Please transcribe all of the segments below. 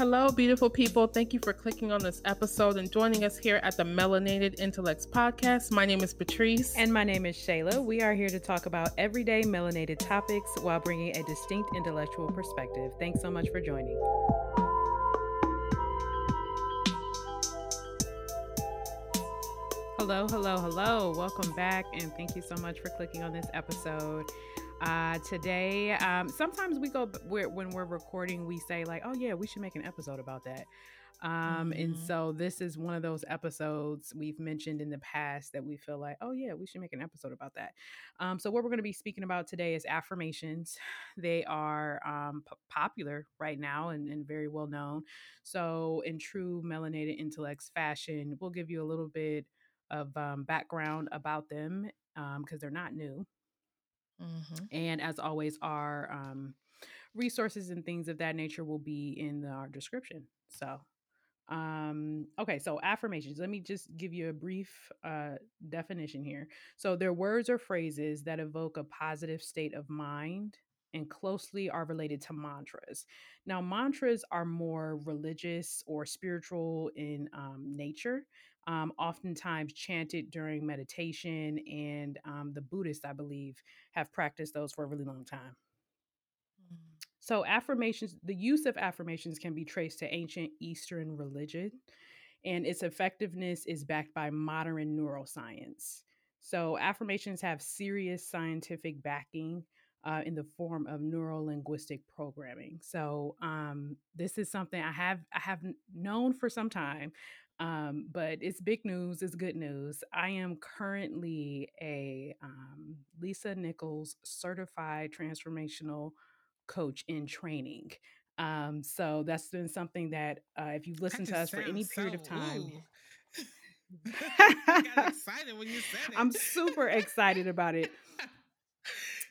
Hello, beautiful people. Thank you for clicking on this episode and joining us here at the Melanated Intellects podcast. My name is Patrice. And my name is Shayla. We are here to talk about everyday melanated topics while bringing a distinct intellectual perspective. Thanks so much for joining. Hello, hello, hello. Welcome back, and thank you so much for clicking on this episode. Uh, today, um, sometimes we go we're, when we're recording, we say like, "Oh yeah, we should make an episode about that." Um, mm-hmm. And so this is one of those episodes we've mentioned in the past that we feel like, oh yeah, we should make an episode about that. Um, so what we're going to be speaking about today is affirmations. They are um, p- popular right now and, and, very well known. So in true melanated intellects fashion, we'll give you a little bit of um, background about them because um, they're not new. Mm-hmm. And as always, our um, resources and things of that nature will be in the, our description. So, um, okay, so affirmations. Let me just give you a brief uh, definition here. So, they're words or phrases that evoke a positive state of mind and closely are related to mantras. Now, mantras are more religious or spiritual in um, nature, um, oftentimes chanted during meditation, and um, the Buddhists, I believe, have practiced those for a really long time. Mm. So, affirmations, the use of affirmations can be traced to ancient Eastern religion, and its effectiveness is backed by modern neuroscience. So, affirmations have serious scientific backing uh, in the form of neuro linguistic programming. So, um, this is something I have I have known for some time. Um, but it's big news, it's good news. I am currently a um, Lisa Nichols certified transformational coach in training. Um, so that's been something that uh, if you've listened to us for any period so, of time. I got excited when you said it. I'm super excited about it.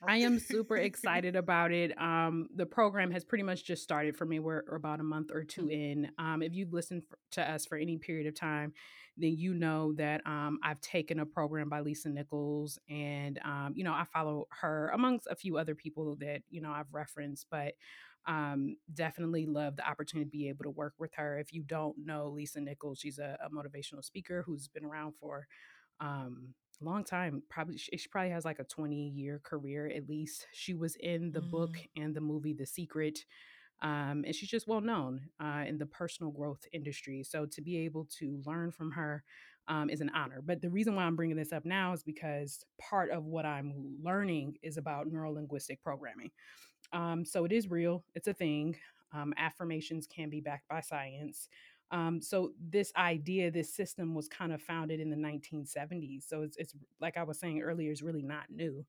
I am super excited about it. Um, the program has pretty much just started for me. We're, about a month or two mm. in. Um, if you've listened to us for any period of time, then you know that um, I've taken a program by Lisa Nichols, and um, you know I follow her amongst a few other people that you know I've referenced, but um, definitely love the opportunity to be able to work with her. If you don't know Lisa Nichols, she's a, a motivational speaker who's been around for um, long time probably she, she, probably has like a 20 year career at least. She was in the mm. book and the movie the secret um, and she's just well known uh, in the personal growth industry. So to be able to learn from her um, is an honor. But the reason why i'm bringing this up now is because part of what i'm learning is about neurolinguistic programming. Um, so it is real. It's a thing. Um, affirmations can be backed by science um, so this idea, this system was kind of founded in the 1970s. So it's, it's like I was saying earlier, it's really not new.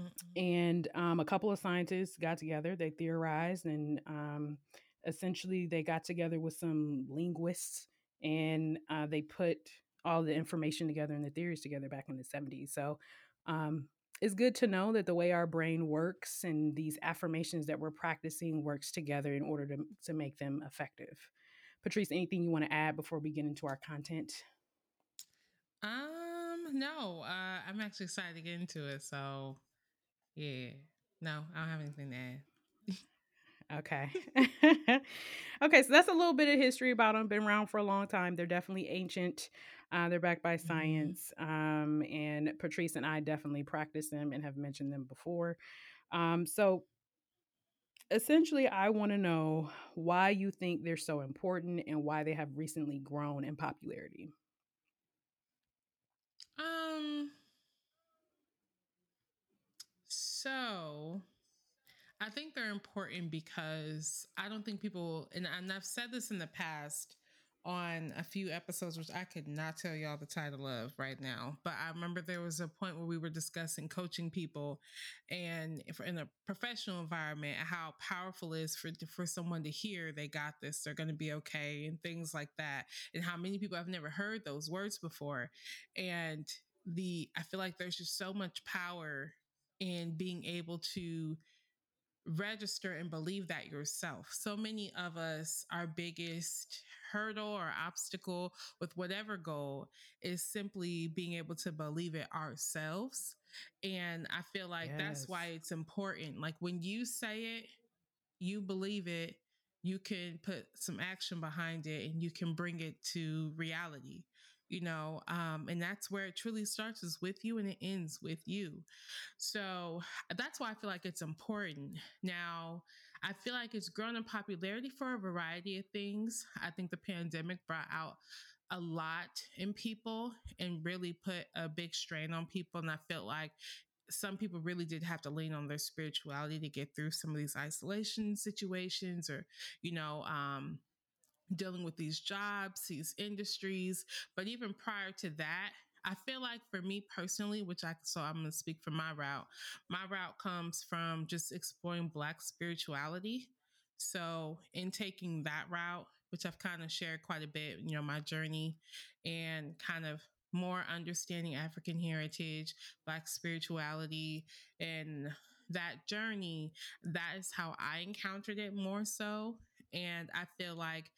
Mm-hmm. And um, a couple of scientists got together, they theorized, and um, essentially they got together with some linguists and uh, they put all the information together and the theories together back in the 70s. So um, it's good to know that the way our brain works and these affirmations that we're practicing works together in order to, to make them effective. Patrice, anything you want to add before we get into our content? Um, no, uh, I'm actually excited to get into it. So, yeah, no, I don't have anything to add. Okay. okay, so that's a little bit of history about them. Been around for a long time. They're definitely ancient. Uh, they're backed by mm-hmm. science. Um, and Patrice and I definitely practice them and have mentioned them before. Um, so essentially, I want to know why you think they're so important and why they have recently grown in popularity. Um, so I think they're important because I don't think people, and, and I've said this in the past, on a few episodes, which I could not tell y'all the title of right now. But I remember there was a point where we were discussing coaching people and in a professional environment, how powerful it is for, for someone to hear they got this, they're going to be okay, and things like that. And how many people have never heard those words before. And the, I feel like there's just so much power in being able to register and believe that yourself. So many of us, our biggest hurdle or obstacle with whatever goal is simply being able to believe it ourselves. And I feel like yes. that's why it's important. Like when you say it, you believe it, you can put some action behind it and you can bring it to reality you know um, and that's where it truly starts is with you and it ends with you. So that's why i feel like it's important. Now i feel like it's grown in popularity for a variety of things. I think the pandemic brought out a lot in people and really put a big strain on people and i felt like some people really did have to lean on their spirituality to get through some of these isolation situations or you know um dealing with these jobs, these industries. But even prior to that, I feel like for me personally, which I so I'm going to speak from my route. My route comes from just exploring Black spirituality. So in taking that route, which I've kind of shared quite a bit, you know, my journey and kind of more understanding African heritage, Black spirituality, and that journey, that is how I encountered it more so. And I feel like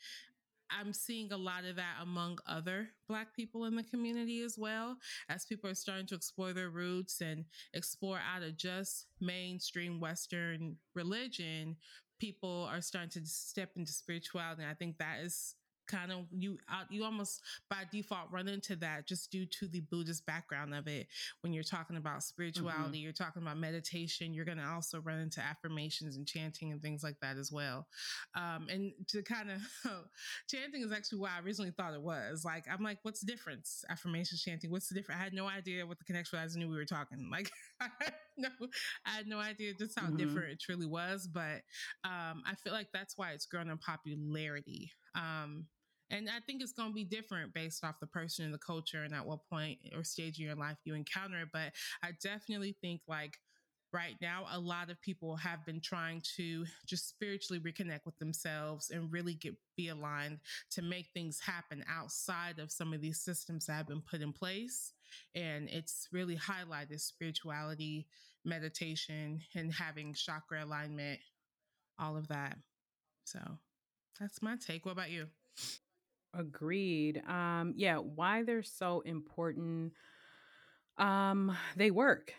I'm seeing a lot of that among other Black people in the community as well, as people are starting to explore their roots and explore out of just mainstream Western religion. People are starting to step into spirituality. And I think that is kind of you uh, you almost by default run into that just due to the buddhist background of it. When you're talking about spirituality mm-hmm. you're talking about meditation you're going to also run into affirmations and chanting and things like that as well. Um, and to kind of chanting is actually why i originally thought it was. Like i'm like what's the difference? Affirmations chanting what's the difference? I had no idea what the connection was. I knew we were talking. Like no i had no idea just how mm-hmm. different it truly was but um, i feel like that's why it's grown in popularity um, and I think it's going to be different based off the person and the culture and at what point or stage in your life you encounter it. But I definitely think like right now, a lot of people have been trying to just spiritually reconnect with themselves and really get be aligned to make things happen outside of some of these systems that have been put in place. And it's really highlighted spirituality, meditation, and having chakra alignment, all of that. So that's my take. What about you? Agreed. Um, yeah, why they're so important. Um, they work.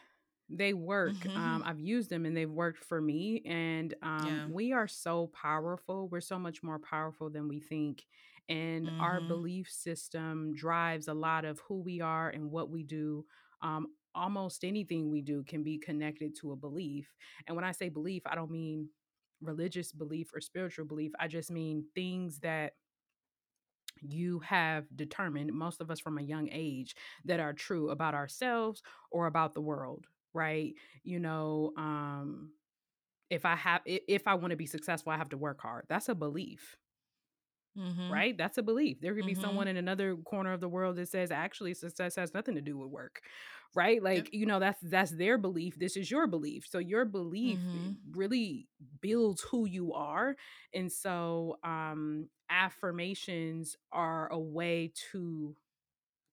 They work. Mm-hmm. Um, I've used them and they've worked for me. And um, yeah. we are so powerful. We're so much more powerful than we think. And mm-hmm. our belief system drives a lot of who we are and what we do. Um, almost anything we do can be connected to a belief. And when I say belief, I don't mean religious belief or spiritual belief. I just mean things that you have determined, most of us from a young age, that are true about ourselves or about the world, right? You know, um, if I have, if I want to be successful, I have to work hard. That's a belief. Mm-hmm. Right? That's a belief. There could be mm-hmm. someone in another corner of the world that says actually success has nothing to do with work. Right? Like, you know, that's that's their belief. This is your belief. So your belief mm-hmm. really builds who you are. And so um affirmations are a way to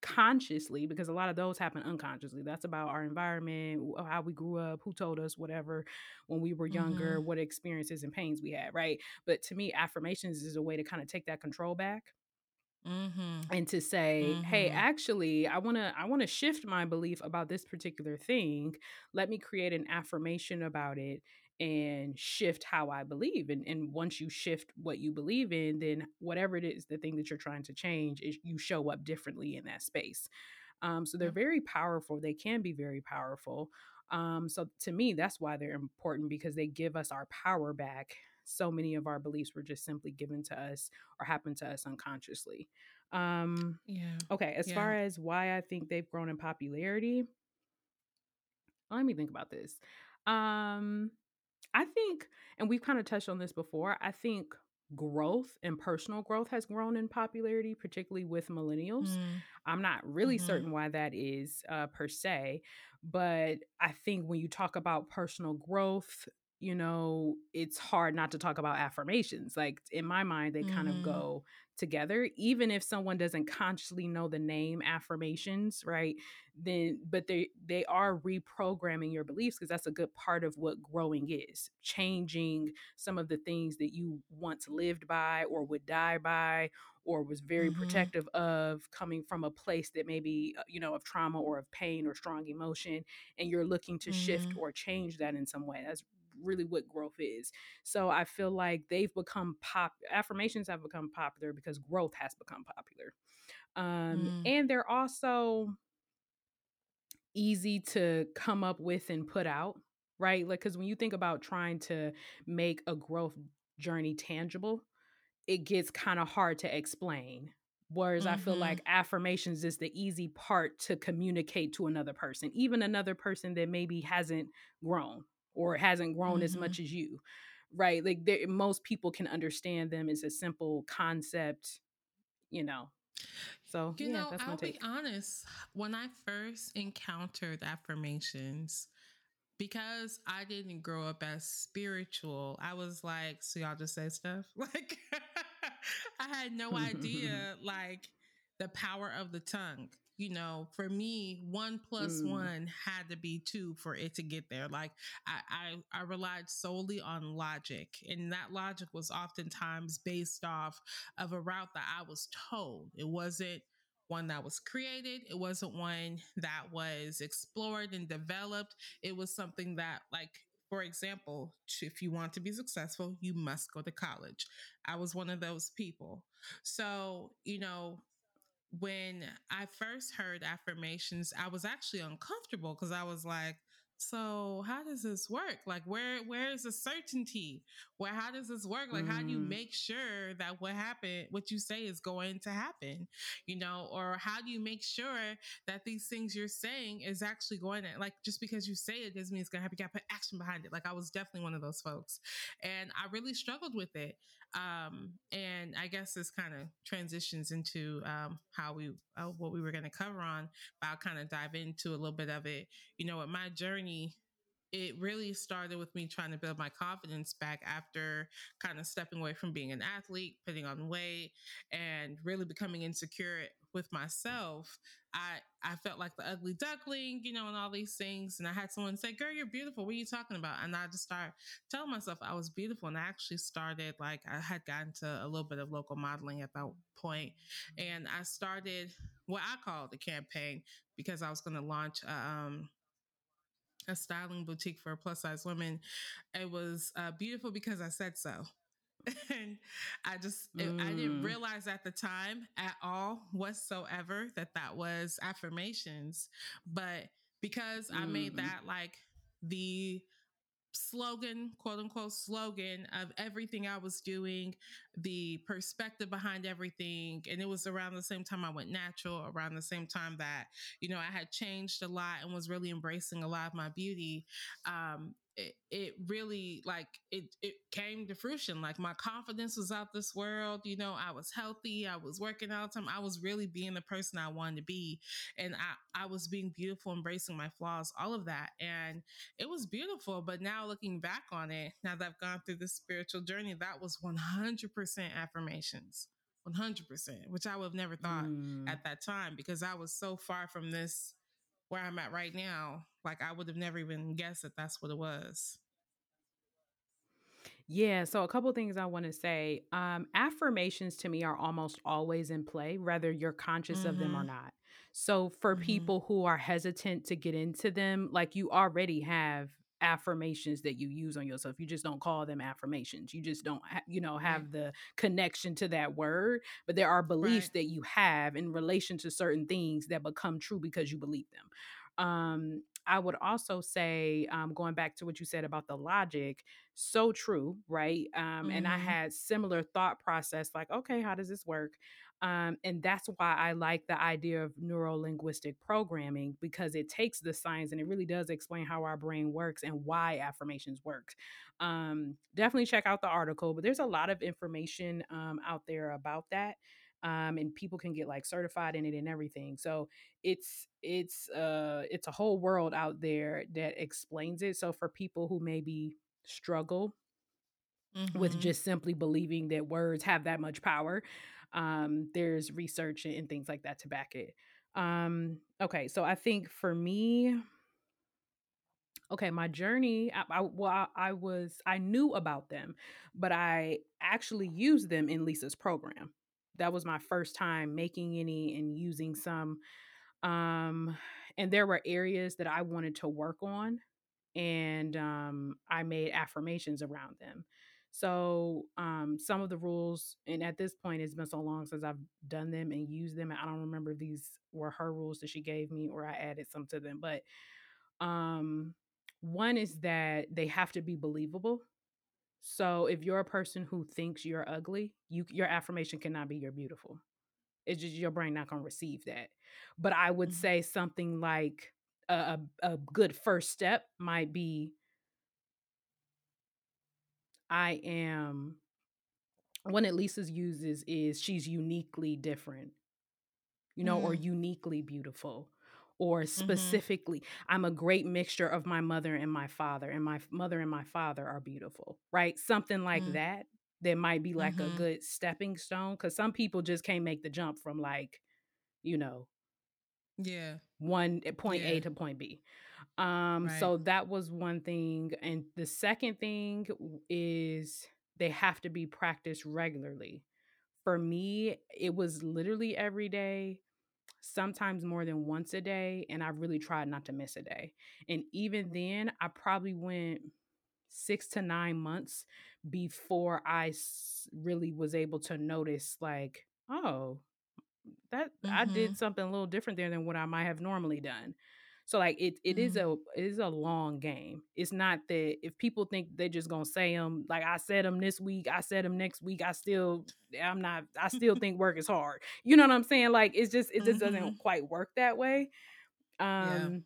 consciously because a lot of those happen unconsciously that's about our environment how we grew up who told us whatever when we were younger mm-hmm. what experiences and pains we had right but to me affirmations is a way to kind of take that control back Mm-hmm. and to say mm-hmm. hey actually i want to i want to shift my belief about this particular thing let me create an affirmation about it and shift how I believe. And, and once you shift what you believe in, then whatever it is, the thing that you're trying to change, is you show up differently in that space. Um, so they're very powerful. They can be very powerful. Um, so to me, that's why they're important because they give us our power back. So many of our beliefs were just simply given to us or happened to us unconsciously. Um, yeah. Okay. As yeah. far as why I think they've grown in popularity, let me think about this. Um, I think, and we've kind of touched on this before, I think growth and personal growth has grown in popularity, particularly with millennials. Mm. I'm not really mm-hmm. certain why that is uh, per se, but I think when you talk about personal growth, you know, it's hard not to talk about affirmations. Like in my mind, they mm-hmm. kind of mm-hmm. go together, even if someone doesn't consciously know the name affirmations, right? Then, but they they are reprogramming your beliefs because that's a good part of what growing is, changing some of the things that you once lived by or would die by or was very mm-hmm. protective of coming from a place that maybe uh, you know of trauma or of pain or strong emotion and you're looking to mm-hmm. shift or change that in some way that's really what growth is. So I feel like they've become pop affirmations have become popular because growth has become popular. Um, mm. and they're also easy to come up with and put out, right? Like cuz when you think about trying to make a growth journey tangible, it gets kind of hard to explain Whereas mm-hmm. I feel like mm-hmm. affirmations is the easy part to communicate to another person, even another person that maybe hasn't grown or hasn't grown mm-hmm. as much as you, right? Like most people can understand them as a simple concept, you know. So you yeah, know, I'll be honest. When I first encountered affirmations, because I didn't grow up as spiritual, I was like, so y'all just say stuff like. I had no idea like the power of the tongue. You know, for me, one plus mm. one had to be two for it to get there. Like I, I, I relied solely on logic, and that logic was oftentimes based off of a route that I was told. It wasn't one that was created. It wasn't one that was explored and developed. It was something that, like, for example, if you want to be successful, you must go to college. I was one of those people. So, you know, when I first heard affirmations, I was actually uncomfortable because I was like, so how does this work? Like where where is the certainty? Where how does this work? Like mm. how do you mm. make sure that what happened what you say is going to happen? You know or how do you make sure that these things you're saying is actually going to like just because you say it doesn't mean it's going to happen you got to put action behind it. Like i was definitely one of those folks. And i really struggled with it um, and I guess this kind of transitions into um, how we uh, what we were going to cover on, but I'll kind of dive into a little bit of it. You know, with my journey it really started with me trying to build my confidence back after kind of stepping away from being an athlete, putting on weight, and really becoming insecure with myself. I I felt like the ugly duckling, you know, and all these things. And I had someone say, "Girl, you're beautiful. What are you talking about?" And I just started telling myself I was beautiful. And I actually started like I had gotten to a little bit of local modeling at that point, and I started what I called the campaign because I was going to launch. A, um, a styling boutique for plus size women. It was uh, beautiful because I said so. and I just, mm. it, I didn't mm. realize at the time at all whatsoever that that was affirmations. But because mm. I made mm. that like the slogan, quote unquote slogan of everything I was doing, the perspective behind everything. And it was around the same time I went natural, around the same time that, you know, I had changed a lot and was really embracing a lot of my beauty. Um, it, it really like it it came to fruition. Like my confidence was out this world you know i was healthy i was working all the time. I was really being the person i wanted to be and i i was being beautiful embracing my flaws all of that and it was beautiful. But now looking back on it now that i've gone through this spiritual journey that was 100% affirmations 100% which i would have never thought mm. at that time because i was so far from this where I'm at right now, like I would have never even guessed that that's what it was. Yeah, so a couple things I want to say. Um, affirmations to me are almost always in play, whether you're conscious mm-hmm. of them or mm-hmm. not. So for mm-hmm. people who are hesitant to get into them, like you already have affirmations that you use on yourself. You just don't call them affirmations. You just don't, ha- you know, have right. the connection to that word. But there are beliefs right. that you have in relation to certain things that become true because you believe them. Um, I would also say, um, going back to what you said about the logic, so true, right? Um, mm-hmm. And I mm-hmm. had similar thought process, like, okay, how does this work? Um, and that's why I like the idea of neuro linguistic programming because it takes the science and it really does explain how our brain works and why affirmations work. Um, definitely check out the article, but there's a lot of information um, out there about that. Um, and people can get like certified in it and everything. So it's it's uh it's a whole world out there that explains it. So for people who maybe struggle mm-hmm. with just simply believing that words have that much power, um, there's research and things like that to back it. Um, okay, so I think for me, okay, my journey, I, I well, I, I was I knew about them, but I actually used them in Lisa's program. That was my first time making any and using some. Um, and there were areas that I wanted to work on and um, I made affirmations around them. So um, some of the rules, and at this point, it's been so long since I've done them and used them. And I don't remember these were her rules that she gave me or I added some to them. But um, one is that they have to be believable. So if you're a person who thinks you're ugly, you your affirmation cannot be you're beautiful. It's just your brain not gonna receive that. But I would mm-hmm. say something like a, a, a good first step might be I am one that Lisa uses is she's uniquely different, you know, mm. or uniquely beautiful, or mm-hmm. specifically, mm-hmm. I'm a great mixture of my mother and my father, and my mother and my father are beautiful, right? Something like mm. that that might be like mm-hmm. a good stepping stone because some people just can't make the jump from like, you know, yeah, one eh, point yeah. A to point B. Um, right. so that was one thing. And the second thing is they have to be practiced regularly. For me, it was literally every day, sometimes more than once a day. And I really tried not to miss a day. And even then, I probably went six to nine months before I really was able to notice, like, oh, that mm-hmm. I did something a little different there than what I might have normally done. So like it it mm-hmm. is a it is a long game. It's not that if people think they're just gonna say them like I said them this week, I said them next week. I still I'm not. I still think work is hard. You know what I'm saying? Like it's just it just mm-hmm. doesn't quite work that way. Um,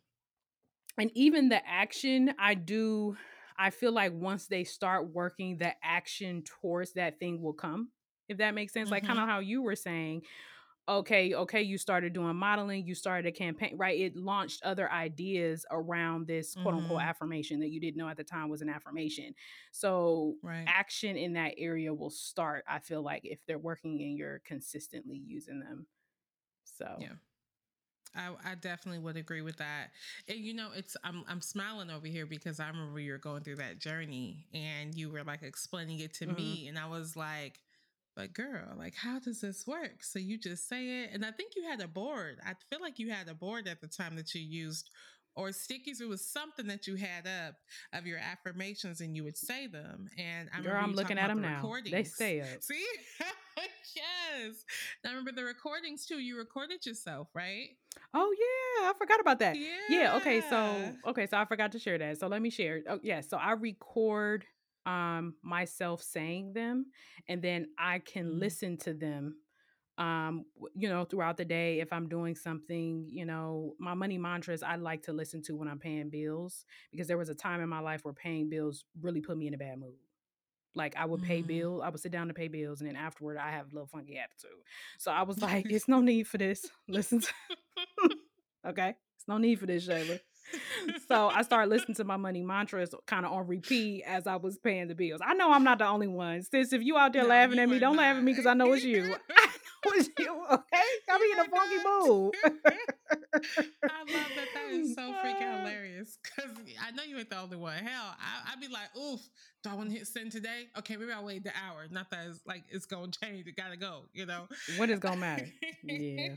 yeah. and even the action I do. I feel like once they start working, the action towards that thing will come. If that makes sense, mm-hmm. like kind of how you were saying okay, okay, you started doing modeling, you started a campaign, right? It launched other ideas around this quote unquote mm-hmm. affirmation that you didn't know at the time was an affirmation. So right. action in that area will start, I feel like, if they're working and you're consistently using them. So yeah. I, I, definitely would agree with that. And you know, it's I'm I'm smiling over here because I remember you were going through that journey and you were like explaining it to mm-hmm. me, and I was like, but girl, like, how does this work? So you just say it. And I think you had a board. I feel like you had a board at the time that you used or stickies. It was something that you had up of your affirmations and you would say them. And I Girl, I'm looking at them the now. They stay up. See? yes. And I remember the recordings too. You recorded yourself, right? Oh yeah, I forgot about that. Yeah. yeah. Okay. So okay. So I forgot to share that. So let me share. Oh yeah. So I record um, myself saying them, and then I can mm-hmm. listen to them. Um, you know, throughout the day, if I'm doing something, you know, my money mantras I like to listen to when I'm paying bills because there was a time in my life where paying bills really put me in a bad mood. Like I would pay mm-hmm. bill, I would sit down to pay bills, and then afterward I have a little funky attitude. So I was like, "It's no need for this. Listen, to- okay, it's no need for this, Shayla." So I started listening to my money mantras kind of on repeat as I was paying the bills. I know I'm not the only one. Sis, if you out there no, laughing at me, don't not. laugh at me because I know it's you. I know it's you, okay? I'm in a funky mood. I love that. That is so freaking hilarious. Because I know you ain't the only one. Hell, I, would be like, oof, do I want to hit send today? Okay, maybe I'll wait the hour. Not that it's like it's going to change. It got to go, you know? What is going to matter? Yeah.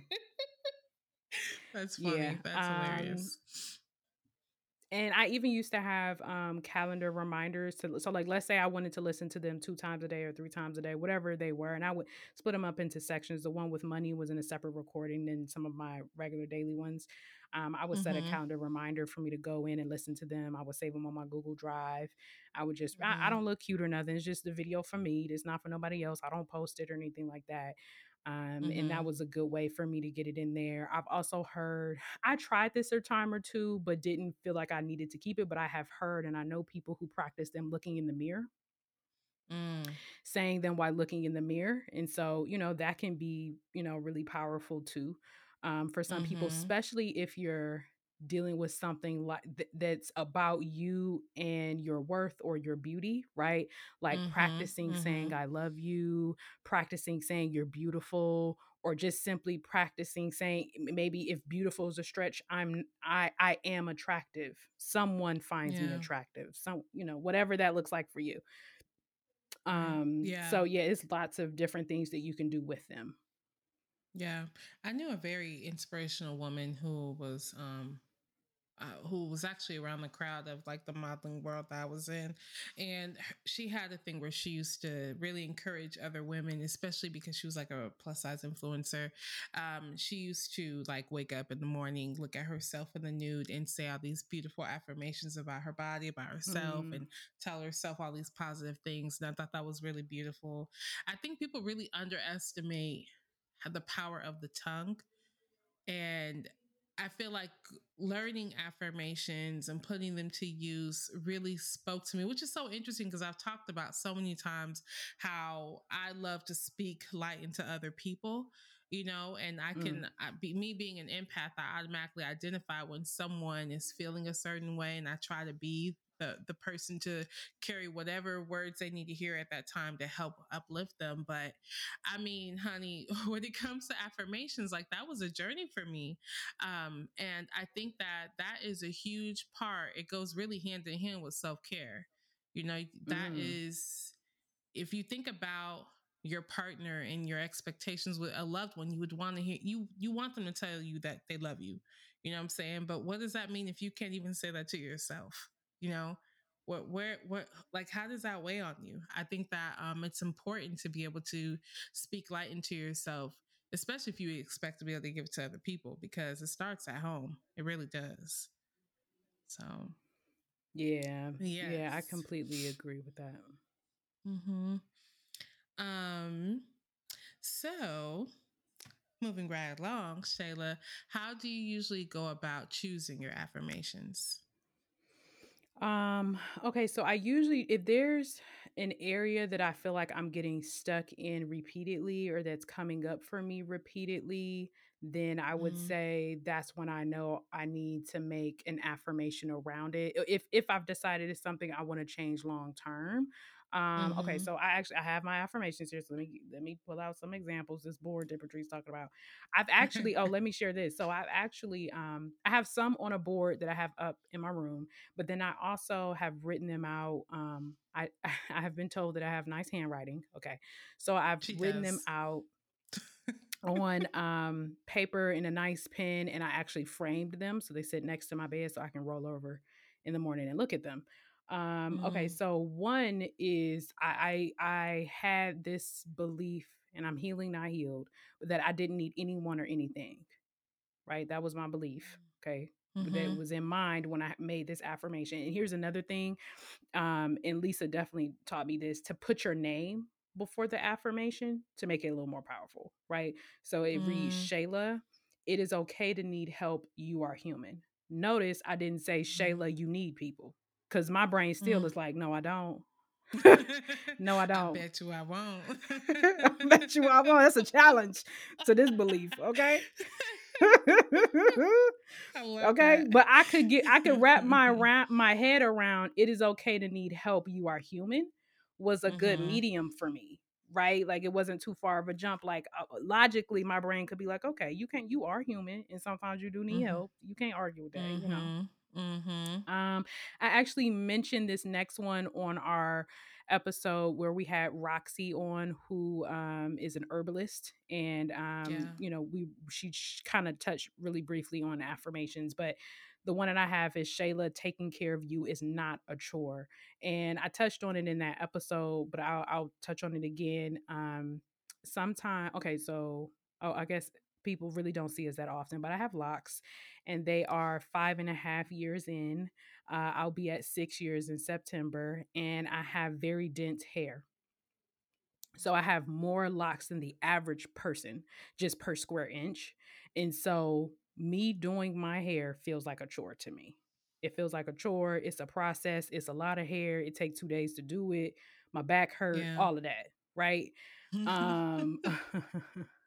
That's funny. Yeah, That's um, hilarious and I even used to have um, calendar reminders to so like let's say I wanted to listen to them two times a day or three times a day, whatever they were, and I would split them up into sections. The one with money was in a separate recording than some of my regular daily ones. Um, I would mm-hmm. set a mm-hmm. calendar reminder for me to go in and listen to them. I would save them on my Google Drive. I would just mm-hmm. I, I don't look cute or nothing. It's just the video for me. It's not for nobody else. I don't post it or anything like that. Um, mm-hmm. And that mm-hmm. was a good way for me to get it in there. I've also heard, I tried this a time or two, but didn't feel like I needed to keep it. But I have heard and I know people who practice them looking in the mirror. Mm. saying them while looking in the mirror and so you know that can be you know really powerful too um, for some mm-hmm. people especially if you're dealing with something like th- that's about you and your worth or your beauty, right? Like mm-hmm, practicing mm-hmm. saying I love you, practicing saying you're beautiful or just simply practicing saying maybe if beautiful is a stretch, I'm I I am attractive. Someone finds yeah. me attractive. Some, you know, whatever that looks like for you. Um yeah. so yeah, it's lots of different things that you can do with them. Yeah. I knew a very inspirational woman who was um uh, who was actually around the crowd of like the modeling world that I was in. And she had a thing where she used to really encourage other women, especially because she was like a plus size influencer. Um, she used to like wake up in the morning, look at herself in the nude, and say all these beautiful affirmations about her body, about herself, mm. and tell herself all these positive things. And I thought that was really beautiful. I think people really underestimate the power of the tongue. And I feel like learning affirmations and putting them to use really spoke to me, which is so interesting because I've talked about so many times how I love to speak light into other people, you know, and I can mm. I, be me being an empath, I automatically identify when someone is feeling a certain way and I try to be the the person to carry whatever words they need to hear at that time to help uplift them but i mean honey when it comes to affirmations like that was a journey for me um, and i think that that is a huge part it goes really hand in hand with self-care you know that mm. is if you think about your partner and your expectations with a loved one you would want to hear you you want them to tell you that they love you you know what i'm saying but what does that mean if you can't even say that to yourself you know what where what like how does that weigh on you? I think that um it's important to be able to speak light into yourself especially if you expect to be able to give it to other people because it starts at home it really does. So yeah yes. yeah i completely agree with that. Mm-hmm. Um so moving right along shayla how do you usually go about choosing your affirmations um, okay, so I usually if there's an area that I feel like I'm getting stuck in repeatedly or that's coming up for me repeatedly, then I would mm-hmm. say that's when I know I need to make an affirmation around it. If if I've decided it's something I want to change long term, um, mm-hmm. okay, so I actually I have my affirmations here. So let me let me pull out some examples. This board that Patrice talking about. I've actually oh let me share this. So I've actually um I have some on a board that I have up in my room, but then I also have written them out. Um I I have been told that I have nice handwriting. Okay. So I've she written does. them out on um paper in a nice pen and I actually framed them so they sit next to my bed so I can roll over in the morning and look at them. Um, mm. Okay, so one is I, I I had this belief, and I'm healing, not healed, that I didn't need anyone or anything. Right, that was my belief. Okay, mm-hmm. that was in mind when I made this affirmation. And here's another thing, um, and Lisa definitely taught me this: to put your name before the affirmation to make it a little more powerful. Right, so it mm. reads Shayla. It is okay to need help. You are human. Notice I didn't say Shayla. Mm-hmm. You need people because my brain still mm. is like, no, I don't. no, I don't. I bet you I won't. I bet you I won't. That's a challenge to this belief. Okay. okay, that. but I could get I could wrap my wrap my head around it is okay to need help. You are human was a mm-hmm. good medium for me, right? Like it wasn't too far of a jump. Like uh, logically, my brain could be like, okay, you can't. you are human, and sometimes you do need mm-hmm. help. You can't argue with that, mm-hmm. you know. Mm-hmm. Um, I actually mentioned this next one on our episode where we had Roxy on, who um, is an herbalist, and um, yeah. you know, we she kind of touched really briefly on affirmations, but the one that I have is Shayla, taking care of you is not a chore, and I touched on it in that episode, but I'll, I'll touch on it again. Um, sometime, okay, so oh, I guess people really don't see us that often, but I have locks and they are five and a half years in. Uh, I'll be at six years in September, and I have very dense hair. So I have more locks than the average person just per square inch. And so me doing my hair feels like a chore to me. It feels like a chore. It's a process. It's a lot of hair. It takes two days to do it. My back hurt, yeah. all of that. Right. um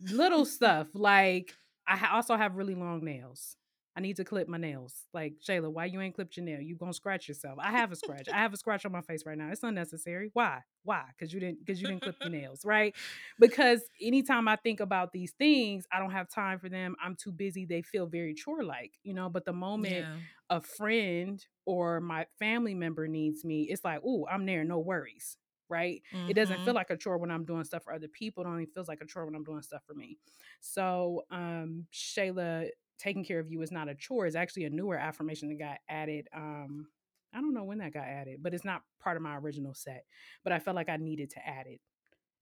little stuff like I also have really long nails. I need to clip my nails. Like Shayla, why you ain't clipped your nail? You gonna scratch yourself? I have a scratch. I have a scratch on my face right now. It's unnecessary. Why? Why? Because you didn't because you didn't clip your nails, right? Because anytime I think about these things, I don't have time for them. I'm too busy. They feel very chore like, you know. But the moment yeah. a friend or my family member needs me, it's like, oh, I'm there, no worries right? Mm-hmm. It doesn't feel mm-hmm. like a chore when I'm doing stuff for other people. It only feels like a chore when I'm doing stuff for me. So, um, Shayla, taking care of you is not a chore It's actually a newer affirmation that got added. Um, I don't know when that got added, but it's not part of my original set. But I felt like I needed to add it.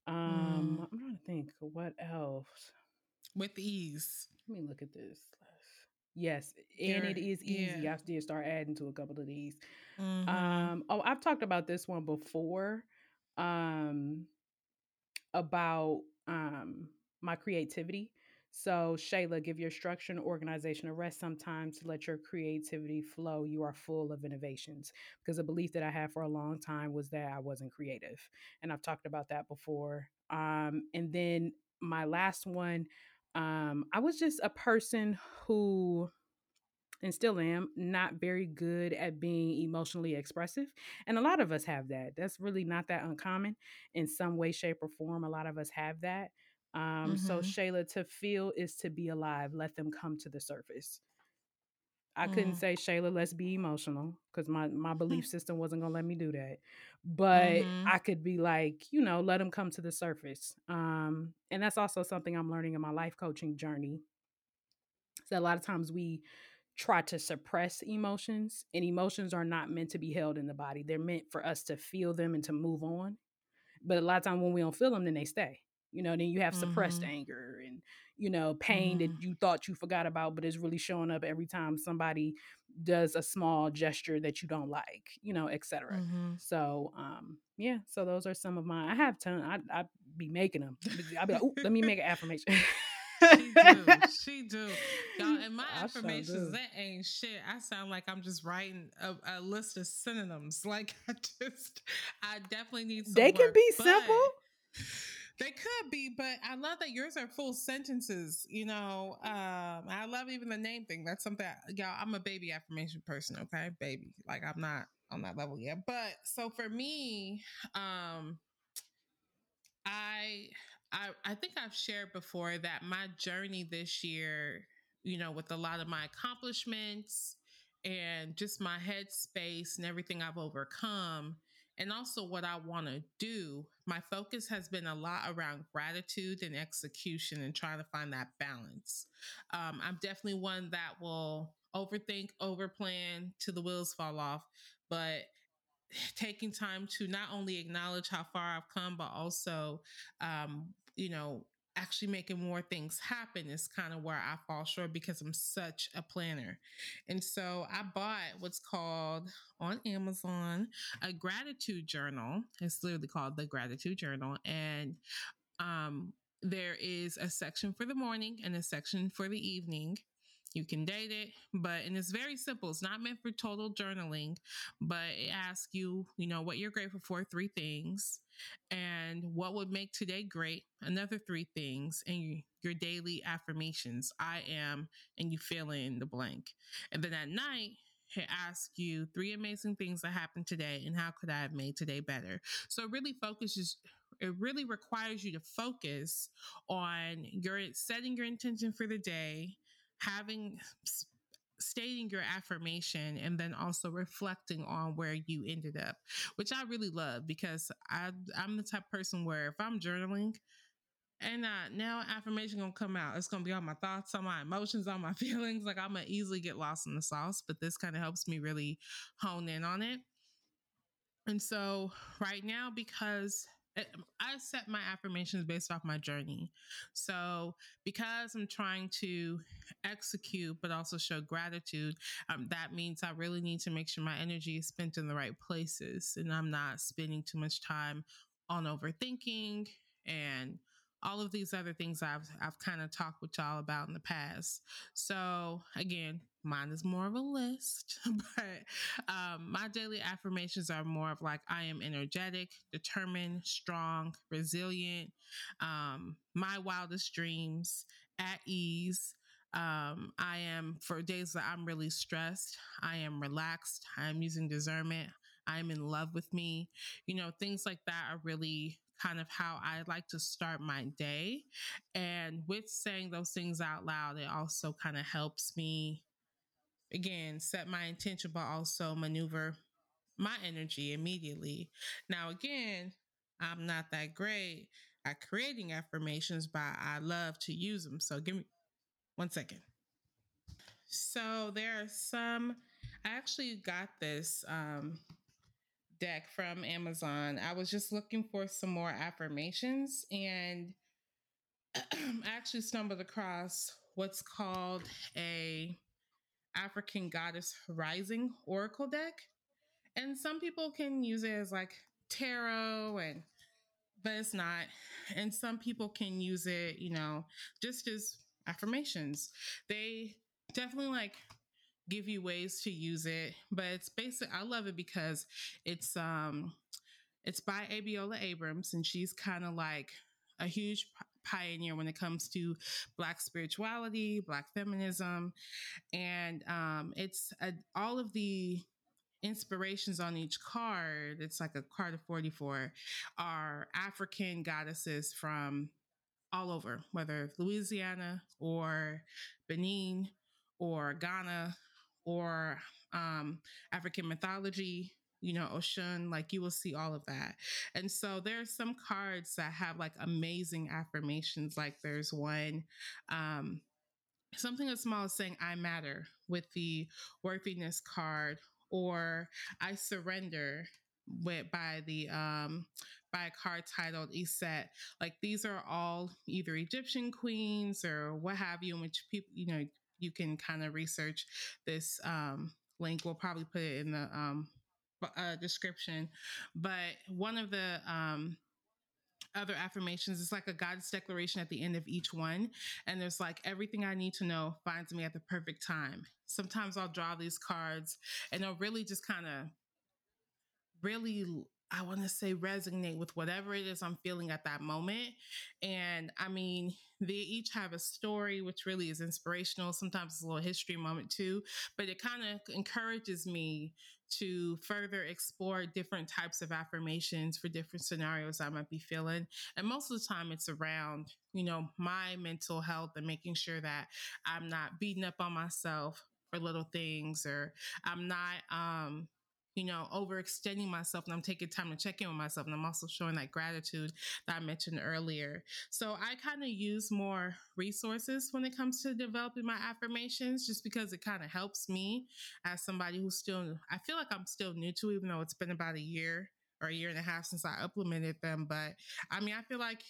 Um, mm. I'm trying to think what else. With ease. Let me look at this. Yes, and it is easy. Yeah. I did start adding to a couple of these. Mm-hmm. Um, oh, I've talked about this one before. Um, about um my creativity. So, Shayla, give your structure and organization a rest sometimes to let your creativity flow. You are full of innovations. Because a belief that I had for a long time was that I wasn't creative. And I've talked about that before. Um, and then my last one, um, I was just a person who and still am not very good at being emotionally expressive. And a lot of us have that. That's really not that uncommon in some way, shape, or form. A lot of us have that. Um, mm-hmm. So, Shayla, to feel is to be alive. Let them come to the surface. I mm. couldn't say, Shayla, let's be emotional because my, my belief system wasn't going to let me do that. But mm-hmm. I could be like, you know, let them come to the surface. Um, and that's also something I'm learning in my life coaching journey. So, a lot of times we try to suppress emotions, and emotions are not meant to be held in the body. They're meant for us to feel them and to move on. But a lot of times when we don't feel them, then they stay. You know, then you have suppressed mm-hmm. anger and, you know, pain mm-hmm. that you thought you forgot about, but is really showing up every time somebody does a small gesture that you don't like, you know, etc. Mm-hmm. So, um, yeah, so those are some of my. I have ton. I I be making them. I'll be like, let me make an affirmation. she do. She do. Y'all, and my I affirmations, that ain't shit. I sound like I'm just writing a, a, list of synonyms. Like I just, I definitely need some They can be simple. They could be, but I love that yours are full sentences. You know, um, I love even the name thing. That's something, y'all. I'm a baby affirmation person. Okay, baby. Like I'm not on that level yet, but so for me, um, I I, I think I've shared before that my journey this year, you know, with a lot of my accomplishments and just my headspace and everything I've overcome, and also what I want to do, my focus has been a lot around gratitude and execution and trying to find that balance. Um, I'm definitely one that will overthink, overplan to the wheels fall off, but taking time to not only acknowledge how far I've come, but also, um, you know, actually making more things happen is kind of where I fall short because I'm such a planner. And so I bought what's called on Amazon a gratitude journal. It's literally called the gratitude journal. And um, there is a section for the morning and a section for the evening. You can date it, but and it's very simple. It's not meant for total journaling, but it asks you, you know, what you're grateful for, three things, and what would make today great, another three things, and your daily affirmations. I am, and you fill in the blank. And then at night, it asks you three amazing things that happened today and how could I have made today better. So it really focuses it really requires you to focus on your setting your intention for the day having stating your affirmation and then also reflecting on where you ended up, which I really love because I I'm the type person where if I'm journaling and uh, now affirmation gonna come out, it's gonna be on my thoughts, on my emotions, on my feelings. Like I'm gonna easily get lost in the sauce, but this kind of helps me really hone in on it. And so right now, because I set my affirmations based off my journey. So, because I'm trying to execute, but also show gratitude, um, that means I really need to make sure my energy is spent in the right places and I'm not spending too much time on overthinking and all of these other things I've I've kind of talked with y'all about in the past. So again, Mine is more of a list, but um, my daily affirmations are more of like I am energetic, determined, strong, resilient, um, my wildest dreams, at ease. Um, I am for days that I'm really stressed, I am relaxed, I am using discernment, I'm in love with me. You know, things like that are really kind of how I like to start my day. And with saying those things out loud, it also kind of helps me again, set my intention, but also maneuver my energy immediately. Now, again, I'm not that great at creating affirmations, but I love to use them. So give me one second. So there are some. I actually got this um, deck from Amazon. I was just looking for some more affirmations, and I actually stumbled across what's called a African Goddess Rising Oracle deck. And some people can use it as like tarot and but it's not. And some people can use it, you know, just as affirmations. They definitely like give you ways to use it, but it's basic. I love it because it's um it's by Abiola Abrams and she's kind of like a huge pioneer when it comes to black spirituality, black feminism, and um it's a, all of the inspirations on each card, it's like a card of 44, are African goddesses from all over, whether Louisiana or Benin or Ghana or um, African mythology, you know, Oshun, like you will see all of that. And so there are some cards that have like amazing affirmations. Like there's one, um, something as small as saying I matter with the worthiness card or I surrender with by the um by a card titled Iset. Like these are all either Egyptian queens or what have you, in which people you know you can kind of research this um link. We'll probably put it in the um uh, description. But one of the um other affirmations. It's like a Goddess declaration at the end of each one. And there's like everything I need to know finds me at the perfect time. Sometimes I'll draw these cards and they'll really just kind of really I want to say resonate with whatever it is I'm feeling at that moment. And I mean, they each have a story, which really is inspirational. Sometimes it's a little history moment too, but it kind of encourages me to further explore different types of affirmations for different scenarios I might be feeling. And most of the time, it's around, you know, my mental health and making sure that I'm not beating up on myself for little things or I'm not, um, you know, overextending myself and I'm taking time to check in with myself. And I'm also showing that gratitude that I mentioned earlier. So I kind of use more resources when it comes to developing my affirmations just because it kind of helps me as somebody who's still, I feel like I'm still new to, even though it's been about a year or a year and a half since I implemented them. But I mean, I feel like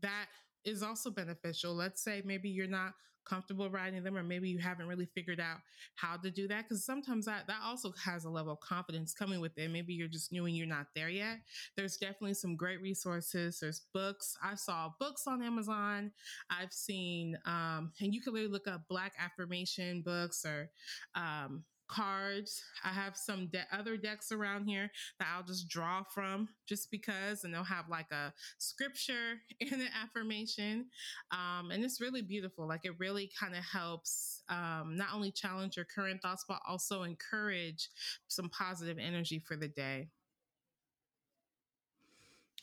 that is also beneficial. Let's say maybe you're not comfortable riding them or maybe you haven't really figured out how to do that because sometimes that that also has a level of confidence coming with it. Maybe you're just new and you're not there yet. There's definitely some great resources. There's books. I saw books on amazon. I've seen um, and you can really look up black affirmation books or um, cards. I have some de- other decks around here that I'll just draw from just because, and they'll have like a scripture and an affirmation. Um, and it's really beautiful. Like it really kind of helps um, not only challenge your current thoughts, but also encourage some positive energy for the day.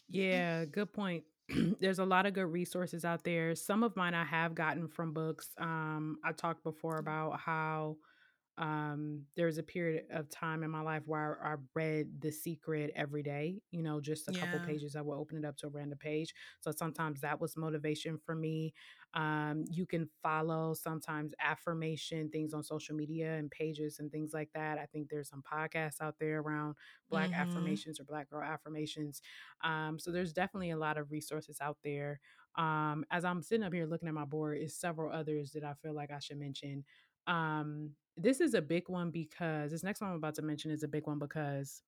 Yeah, good point. There's a lot of good resources out there. Some of mine I have gotten from books. Um, I talked before about how um, there was a period of time in my life where I, I read The Secret every day, you know, just a yeah. couple pages. I would open it up to a random page. So sometimes that was motivation for me. Um, you can follow sometimes affirmation things on social media and pages and things like that. I think there's some podcasts out there around Black mm-hmm. affirmations or Black girl affirmations. Um, so there's definitely a lot of resources out there. Um, as I'm sitting up here looking at my board, is several others that I feel like I should mention. Um, this is a big one because this next one I'm about to mention is a big one because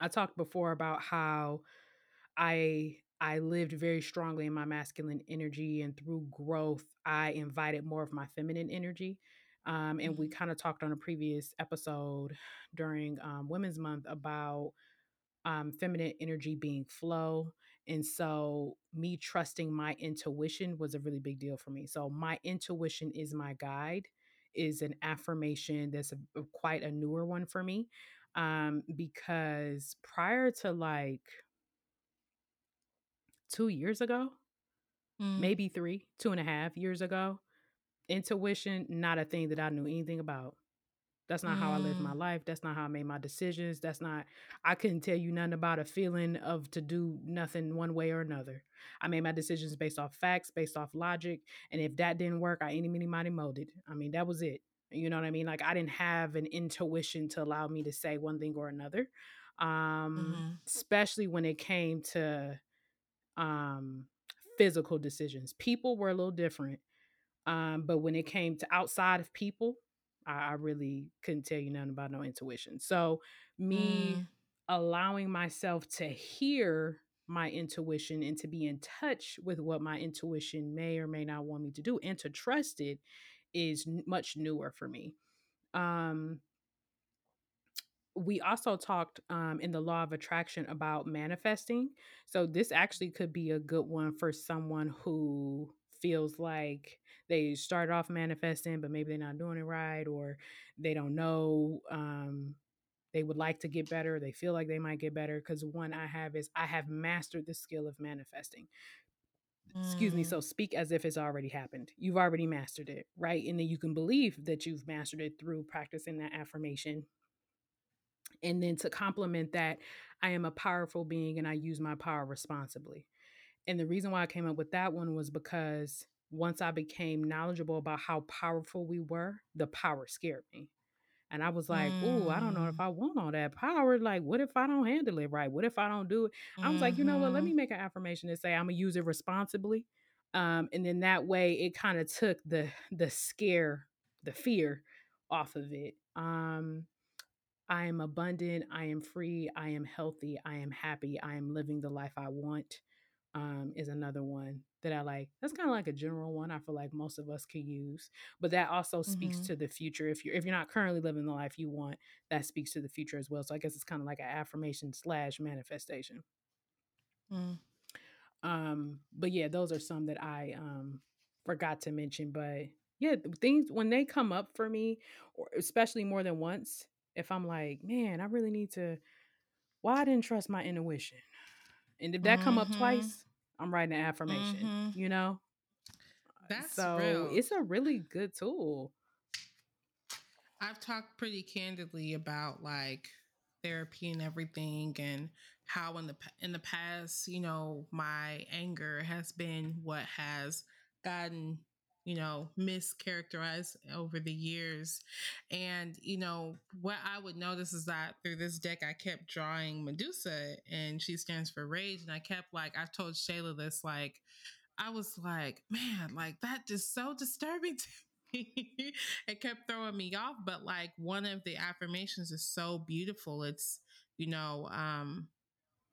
I talked before about how I I lived very strongly in my masculine energy and through growth I invited more of my feminine energy. Um, and we mm-hmm. kind of talked on a previous episode during um, Women's Month about um, feminine energy being flow. And so, me trusting my intuition was a really big deal for me. So, my intuition is my guide is an affirmation that's a, a, quite a newer one for me um, because prior to like two years ago, mm. maybe three, two and a half years ago, intuition, not a thing that I knew anything about. That's not mm. how I live my mm. life. That's not how I made my decisions. That's not, I couldn't tell you nothing about a feeling of to do nothing one way or another. I made my decisions based off facts, based off logic. And if that didn't work, I any, mini, mighty, molded. I mean, that was it. You know what I mean? Like I didn't have an intuition to allow me to say one thing or another. Um, mm-hmm. especially when it came to um physical decisions. People were a little different. Um, but when it came to outside of people, I, I really couldn't tell you nothing about no intuition. So me mm. allowing myself to hear my intuition and to be in touch with what my intuition may or may not want me to do and to trust it is much newer for me. Um, we also talked um, in the law of attraction about manifesting. So, this actually could be a good one for someone who feels like they started off manifesting, but maybe they're not doing it right, or they don't know. Um, they would like to get better. They feel like they might get better. Because one I have is I have mastered the skill of manifesting. Mm. Excuse me. Mm. So speak as if it's already happened. You've already mastered it, right? And then you can believe that you've mastered it through practicing that affirmation. And then to complement that, I am a powerful being and I use my power responsibly. And the reason why I came up with that one was because once I became knowledgeable about how powerful we were, the power scared me. And I was like, mm. "Ooh, I don't know if mm. I want all that power. Like, what if I don't handle it right? What if I don't do it?" I was mm-hmm. like, "You know what? Let me mm-hmm. make an affirmation and say I'm gonna use it responsibly." Um, and then that way, it kind of took the the scare, the fear, off of it. Um, I am abundant. I am free. I am healthy. I am happy. I am living the life I want um, is another one that I like. That's kind of like a general one. I feel like most of us could use, but that also speaks mm-hmm. to the future. If you're if you're not currently living the life you want, that speaks to the future as well. So I guess it's kind of like an affirmation slash manifestation. Mm. Um, but yeah, those are some that I um forgot to mention. But yeah, things when they come up for me, or especially more than once, if I'm like, man, I really need to. Why I didn't trust my intuition and if that mm-hmm. come up mm-hmm. twice, I'm writing an affirmation. Mm-hmm. You know, that's so real. it's a really good tool. I've talked pretty candidly about like therapy and everything and how in the in the past, you know, my anger has been what has gotten you know, mischaracterized over the years. And, you know, what I would notice is that through this deck, I kept drawing Medusa and she stands for rage. And I kept like, I told Shayla this, like, I was like, man, like that just so disturbing to me. it kept throwing me off. But like one of the affirmations is so beautiful. It's, you know, um,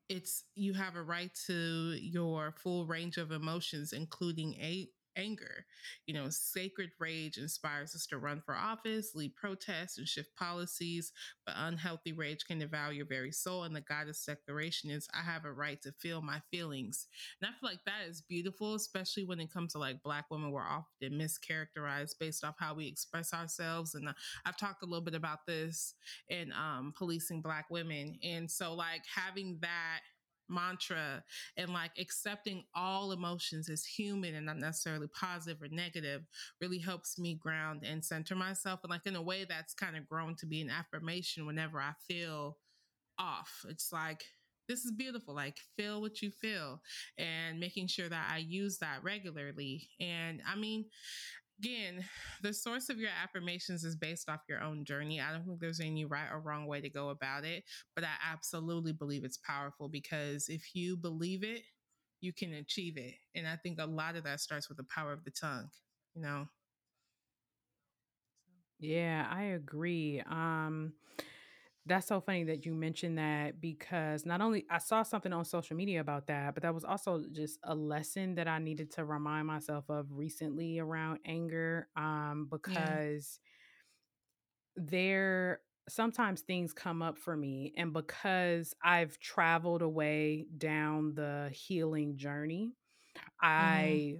it's you have a right to your full range of emotions, including eight anger. You know, sacred rage inspires us to run for office, lead protests, and shift policies, but unhealthy rage can devour your very soul. And the goddess declaration is, I have a right to feel my feelings. And I feel like that is beautiful, especially when it comes to like Black women. We're often mischaracterized based off how we express ourselves. And uh, I've talked a little bit about this in um, policing Black women. And so, like, having that mantra and like accepting all emotions as human and not necessarily positive or negative really helps me ground and center myself and like in a way that's kind of grown to be an affirmation whenever I feel off. It's like this is beautiful. Like, feel what you feel and making sure that I use that regularly. And I mean, again, the source of your affirmations is based off your own journey. I don't think there's any right or wrong way to go about it, but I absolutely believe it's powerful because if you believe it, you can achieve it. And I think a lot of that starts with the power of the tongue, you know. Yeah, I agree. Um that's so funny that you mentioned that because not only I saw something on social media about that, but that was also just a lesson that I needed to remind myself of recently around anger. Um, because yeah. there sometimes things come up for me, and because I've traveled away down the healing journey, mm-hmm. I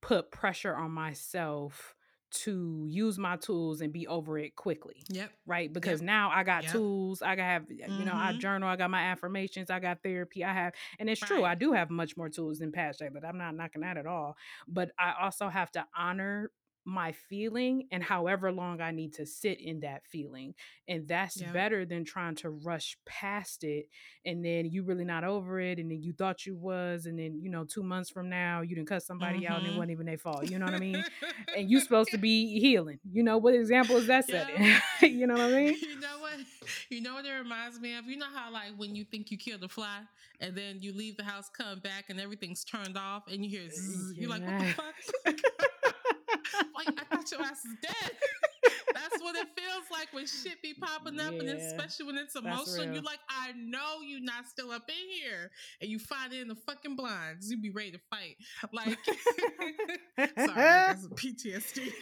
put pressure on myself to use my tools and be over it quickly. Yep. Right. Because yep. now I got yep. tools. I have, mm-hmm. you know, I mm-hmm. journal. I got my affirmations. I got therapy. I have, and it's right. true. I do have much more tools than past day, but I'm not knocking that at all. But I also have to honor my feeling and however long I need to sit in that feeling. And that's Yeah. better than trying to rush past it and then you really not over it and then you thought you was and then you know 2 months from now you didn't cut somebody out and it Mhm. wasn't even their fault. You know what I mean? and you supposed to be healing. You know what example is that Yeah. setting? you know what I mean? You know what? You know what it reminds me of? You know how like when you think you killed a fly and then you leave the house, come back, and everything's turned off, and you hear zzz, you're like, what the fuck? like I thought your ass is dead. That's what it feels like when shit be popping up, and especially when it's emotional. You're like, I know you're not still up in here, and you find it in the fucking blinds. You be ready to fight. Like, sorry, that's PTSD.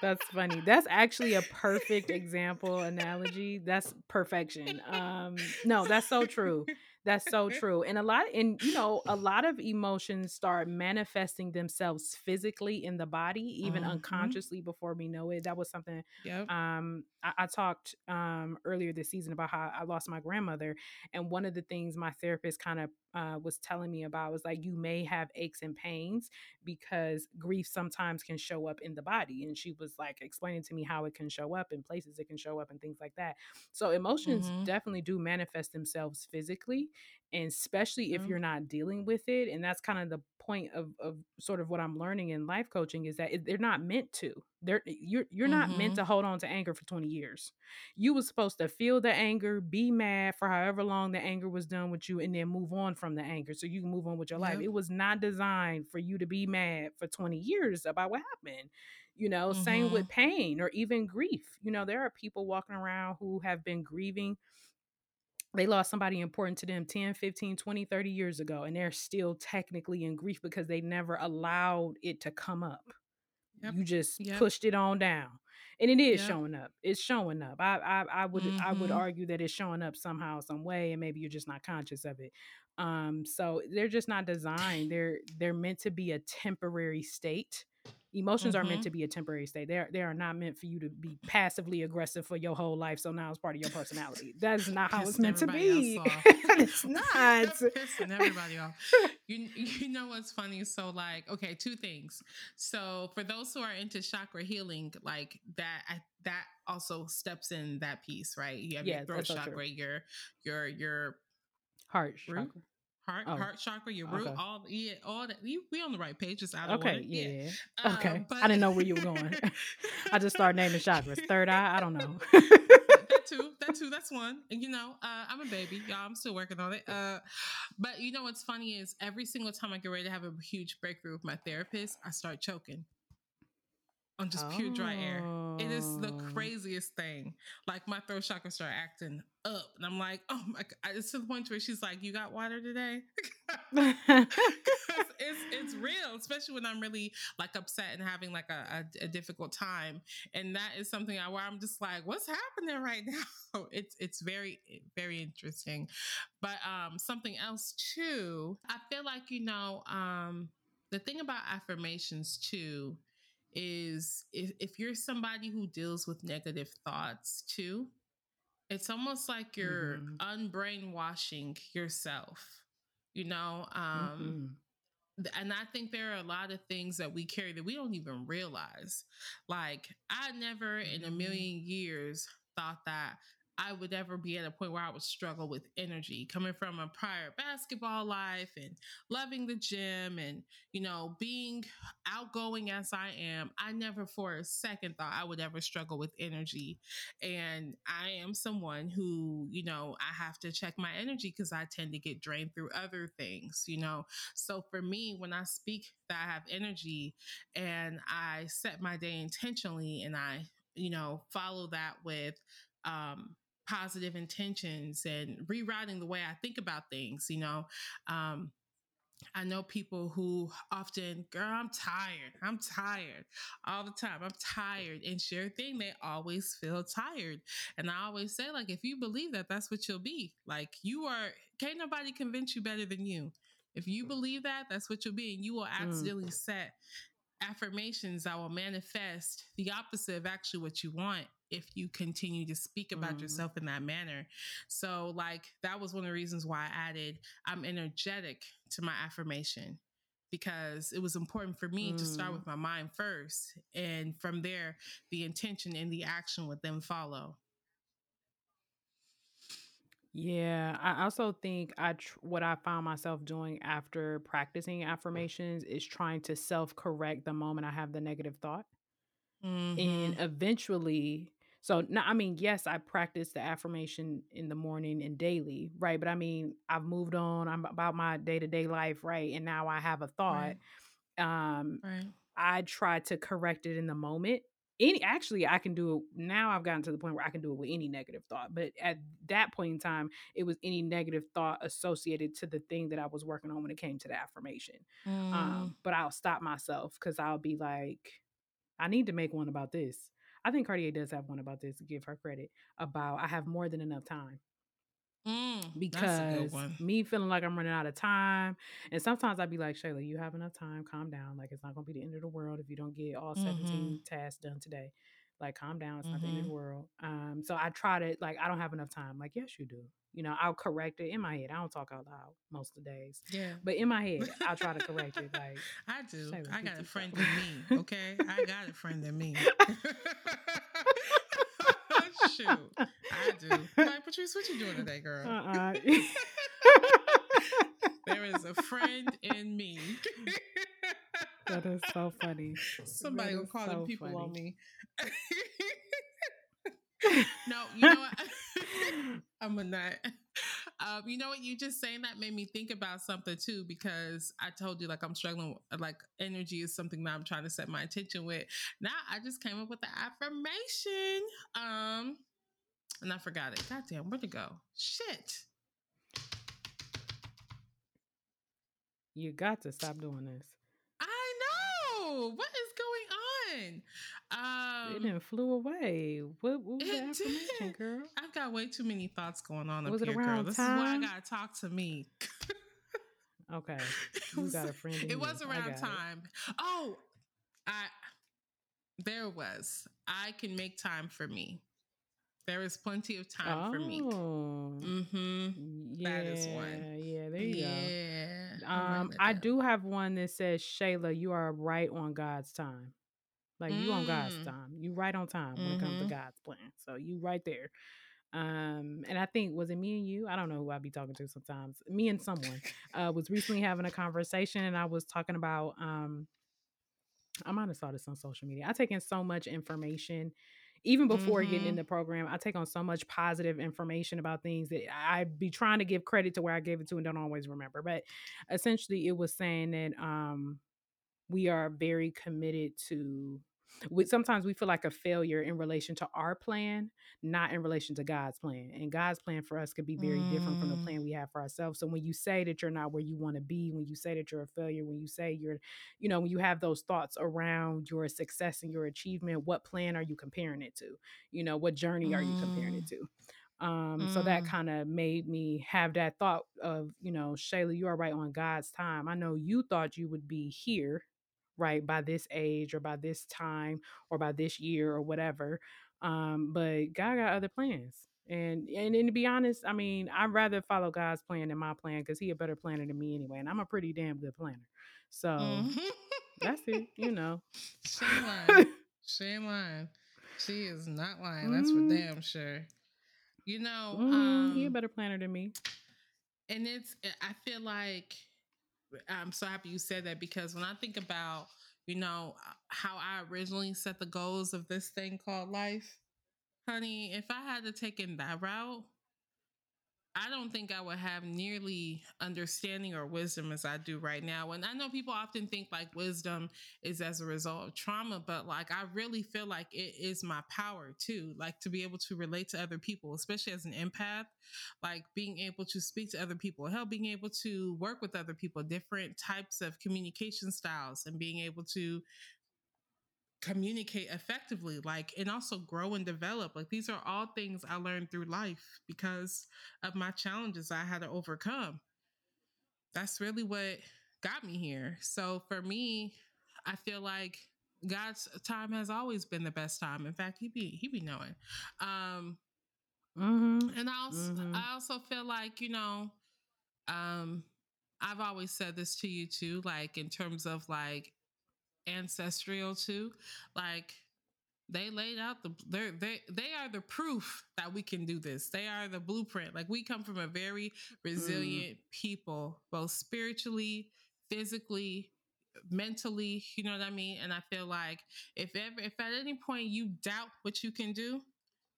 That's funny. That's actually a perfect example analogy. That's perfection. Um no, that's so true. That's so true. And a lot and you know, a lot of emotions start manifesting themselves physically in the body, even Mhm. unconsciously before we know it. That was something Yep. um I, I talked um earlier this season about how I lost my grandmother and one of the things my therapist kind of uh, was telling me about was like you may have aches and pains because grief sometimes can show up in the body and she was like explaining to me how it can show up in places it can show up and things like that so emotions Mhm. definitely do manifest themselves physically and especially if Yeah. you're not dealing with it and that's kind of the point of, of sort of what i'm learning in life coaching is that it, they're not meant to. They're you're you're not meant Mhm. to hold on to anger for 20 years. You was supposed to feel the anger be mad for however long the anger was done with you and then move on from the anger so you can move on with your life. It was not designed for you to be mad for 20 years about what happened you know? Same with pain or even grief. You know there are people walking around who have been grieving they lost somebody important to them 10 15 20 30 years ago and they're still technically in grief because they never allowed it to come up Yep. you just Yep. pushed it on down and it is Yep. showing up it's showing up i i, I would i would Mhm. argue that it's showing up somehow some way and maybe you're just not conscious of it um so they're just not designed they're they're meant to be a temporary state emotions are meant Mhm. to be a temporary state they are, they are not meant for you to be passively aggressive for your whole life so now it's part of your personality that's not how it's meant to be it's not pissing everybody off. You you know what's funny? So like, okay, two things. So for those who are into chakra healing, like that, I, that also steps in that piece, right? You have Yeah, your throat chakra, your your your heart Root? chakra. Heart Oh. heart chakra, your root, Okay. all yeah, all that. You, we on the right page. Just out of okay order. yeah, yeah. Uh, Okay. but- I didn't know where you were going. I just started naming chakras. Third eye, I don't know. that too, that too, that's one. And you know, uh, I'm a baby, y'all. I'm still working on it. Uh, but you know what's funny is every single time I get ready to have a huge breakthrough with my therapist, I start choking on just pure dry air. It is the Oh. craziest thing. Like my throat chakra start acting up, and I'm like, oh my god! It's to the point where she's like, "You got water today?" it's it's real, especially when I'm really like upset and having like a, a, a difficult time, and that is something I, where I'm just like, "What's happening right now?" It's it's very very interesting, but um, something else too. I feel like you know um, the thing about affirmations too is if, if you're somebody who deals with negative thoughts too, it's almost like you're Mhm. unbrainwashing yourself. You know, um, Mhm. and I think there are a lot of things that we carry that we don't even realize. Like, I never in a Mhm. million years thought that I would ever be at a point where I would struggle with energy coming from a prior basketball life and loving the gym and, you know, being outgoing as I am. I never for a second thought I would ever struggle with energy. And I am someone who, you know, I have to check my energy because I tend to get drained through other things, you know. So for me, when I speak that I have energy and I set my day intentionally and I, you know, follow that with um positive intentions and rewriting the way I think about things, you know. Um I know people who often, girl, I'm tired. I'm tired all the time. I'm tired. And sure thing, they always feel tired. And I always say, like, if you believe that, that's what you'll be. Like, you are, can't nobody convince you better than you. If you believe that, that's what you'll be. And you will accidentally set affirmations that will manifest the opposite of actually what you want if you continue to speak about Mhm. yourself in that manner. So, like, that was one of the reasons why I added I'm energetic to my affirmation because it was important for me mm. to start with Mm. my mind first. And from there, the intention and the action would then follow. Yeah, I also think I tr- what I found myself doing after practicing affirmations is trying to self-correct the moment I have the negative thought. Mm-hmm. And eventually, so now I mean, yes, I practice the affirmation in the morning and daily, right? But I mean, I've moved on. I'm about my day-to-day life, right? And now I have a thought. Right. Um, Right. I try to correct it in the moment. Any actually I can do it now I've gotten to the point where I can do it with any negative thought. But at that point in time, it was any negative thought associated to the thing that I was working on when it came to the affirmation. Mm. Um, but I'll stop myself because I'll be like, I need to make one about this. I think Cartier does have one about this, give her credit, about I have more than enough time Mm, that's a good because me feeling like I'm running out of time. And sometimes I'd be like, Shayla, you have enough time. Calm down. Like, it's not going to be the end of the world if you don't get all 17 Mhm. tasks done today. Like, calm down. It's not the end of the world. Um, so I try to, like, I don't have enough time. Like, yes, you do. You know, I'll correct it in my head. I don't talk out loud most of the days. Yeah. But in my head, I'll try to correct it. Like, I do. Shayla, I got a friend in me. Okay, I got a friend in me. Shoot, I do. Like Patrice, what you doing today, girl? uh-uh. there is a friend in me. that is so funny. Somebody will call so them people on me. no, you know what? I'm a nut. Um, you know what? You just saying that made me think about something too, because I told you like I'm struggling. With, like energy is something that I'm trying to set my attention with. Now I just came up with the affirmation. Um, and I forgot it. God damn, where'd it go? Shit. You got to stop doing this. I know. What is going on? Um, it didn't flew away. What, what was the affirmation, did. girl? I've got way too many thoughts going on Was up it here, girl. around This is why I gotta talk to me. Okay. It You was- got a friend It you. was around got it. time. Oh, I there was. I can make time for me. There is plenty of time for me. Oh. Mm-hmm. Yeah, That is one. Yeah, there you go. Yeah. I'm Um, I do have one that says, Shayla, you are right on God's time. Like you on God's Mm. time. You right on time when it comes to Mhm. God's plan. So you right there. Um, and I think was it me and you? I don't know who I'd be talking to sometimes. Me and someone uh was recently having a conversation and I was talking about um I might have saw this on social media. I take in so much information. Even before getting in Mhm. the program, I take on so much positive information about things that I'd be trying to give credit to where I gave it to and don't always remember. But essentially, it was saying that um, we are very committed to. We, sometimes we feel like a failure in relation to our plan, not in relation to God's plan. And God's plan for us could be very different from the Mm. plan we have for ourselves. So when you say that you're not where you want to be, when you say that you're a failure, when you say you're you know, when you have those thoughts around your success and your achievement, what plan are you comparing it to? You know, what journey are you comparing it to? Um, so that Mm. kind of made me have that thought of, you know, Shayla, you are right on God's time. I know you thought you would be here, right, by this age or by this time or by this year or whatever. Um, but God got other plans. And, and and to be honest, I mean, I'd rather follow God's plan than my plan because He a better planner than me anyway, and I'm a pretty damn good planner. So Mhm. that's it, you know. She lying. She lying. She is not lying. That's for Mm. damn sure. You know, Mhm, he a um, better planner than me. and it's eh, i feel like i'm so happy you said that because when i think about you know how i originally set the goals of this thing called life honey if i had to take in that route i don't think i would have nearly understanding or wisdom as i do right now. And i know people often think like wisdom is as a result of trauma but like i really feel like it is my power too like to be able to relate to other people especially as an empath like being able to speak to other people, hell, being able to work with other people, different types of communication styles, and being able to communicate effectively, like, and also grow and develop. Like, these are all things I learned through life because of my challenges I had to overcome. That's really what got me here. So for me, I feel like God's time has always been the best time. In fact, he be he be knowing. Um, Mm-hmm. and I also, Mhm. I also feel like you know, um, I've always said this to you too, like in terms of like ancestral too, like they laid out the they they they are the proof that we can do this. They are the blueprint. Like we come from a very resilient mm. people, both spiritually, physically, mentally, you know what I mean? And I feel like if ever if at any point you doubt what you can do,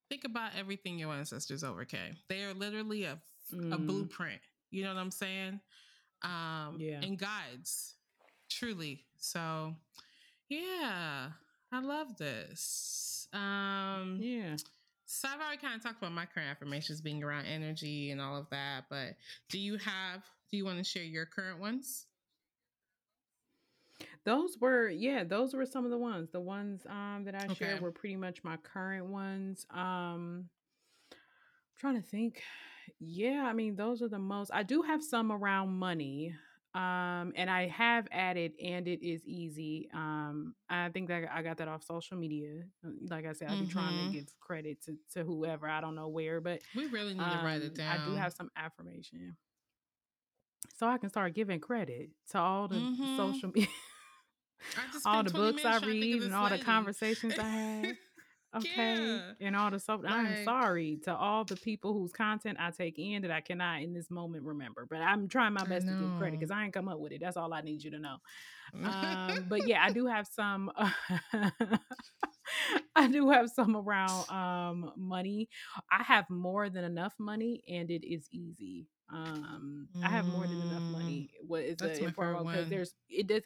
think about everything your ancestors overcame. They are literally a mm. a blueprint. You know what I'm saying? Um yeah. and guides. Truly. So yeah, I love this. Um yeah. So I've already kind of talked about my current affirmations being around energy and all of that, but do you have do you want to share your current ones? Those were yeah, those were some of the ones. The ones um that I okay. shared were pretty much my current ones. Um I'm trying to think. Yeah, I mean those are the most. I do have some around money. Um and I have added and it is easy. Um I think that I got that off social media. Uh, like I said, I'll been mm-hmm. trying to mm-hmm. give credit to to whoever, I don't know where, but we really need um, to write it down. I do have some affirmation. So I can start giving credit to all the mm-hmm. social media all the books I read and all lady. the conversations I had. Okay. Yeah. And all the stuff. Like, I'm sorry to all the people whose content I take in that I cannot in this moment remember. But I'm trying my best to give credit because I ain't come up with it. That's all I need you to know. Um, but yeah, I do have some I do have some around um money. I have more than enough money and it is easy. Um mm. I have more than enough mm. money. What is the because there's it does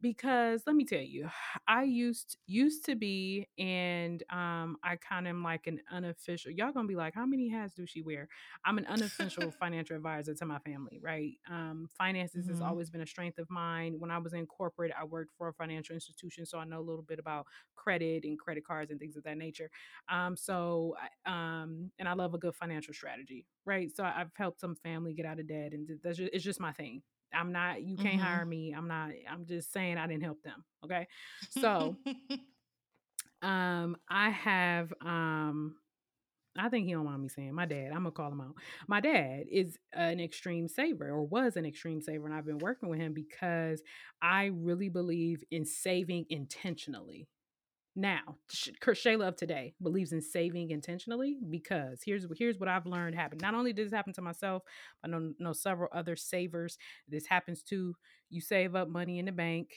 because let me tell you i used used to be and um i kind of am like an unofficial y'all gonna be like how many hats do she wear? I'm an unofficial financial advisor to my family right? Um finances mm-hmm. has always been a strength of mine. When i was in corporate i worked for a financial institution so i know a little bit about credit and credit cards and things of that nature. Um so um and i love a good financial strategy right? So i've helped some family get out of debt and that's just, it's just my thing I'm not, you can't mm-hmm. hire me. I'm not, I'm just saying I didn't help them. Okay. So, um, I have, um, I think he don't mind me saying my dad. I'm gonna call him out. My dad is an extreme saver, or was an extreme saver, and I've been working with him because I really believe in saving intentionally. Now, Shayla of today believes in saving intentionally because here's here's what I've learned happened. Not only did this happen to myself, I know, know several other savers. This happens to you save up money in the bank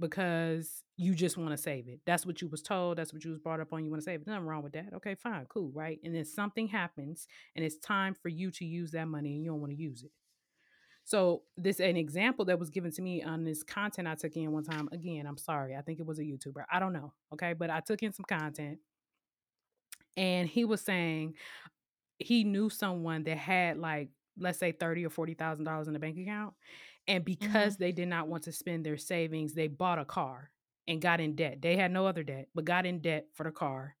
because you just want to save it. That's what you was told. That's what you was brought up on. You want to save it. Nothing wrong with that. Okay, fine, cool, right? And then something happens and it's time for you to use that money and you don't want to use it. So this an example that was given to me on this content I took in one time. Again, I'm sorry. I think it was a YouTuber. I don't know. Okay. But I took in some content and he was saying he knew someone that had like, let's say thirty or forty thousand dollars in the bank account. And because mm-hmm. they did not want to spend their savings, they bought a car and got in debt. They had no other debt, but got in debt for the car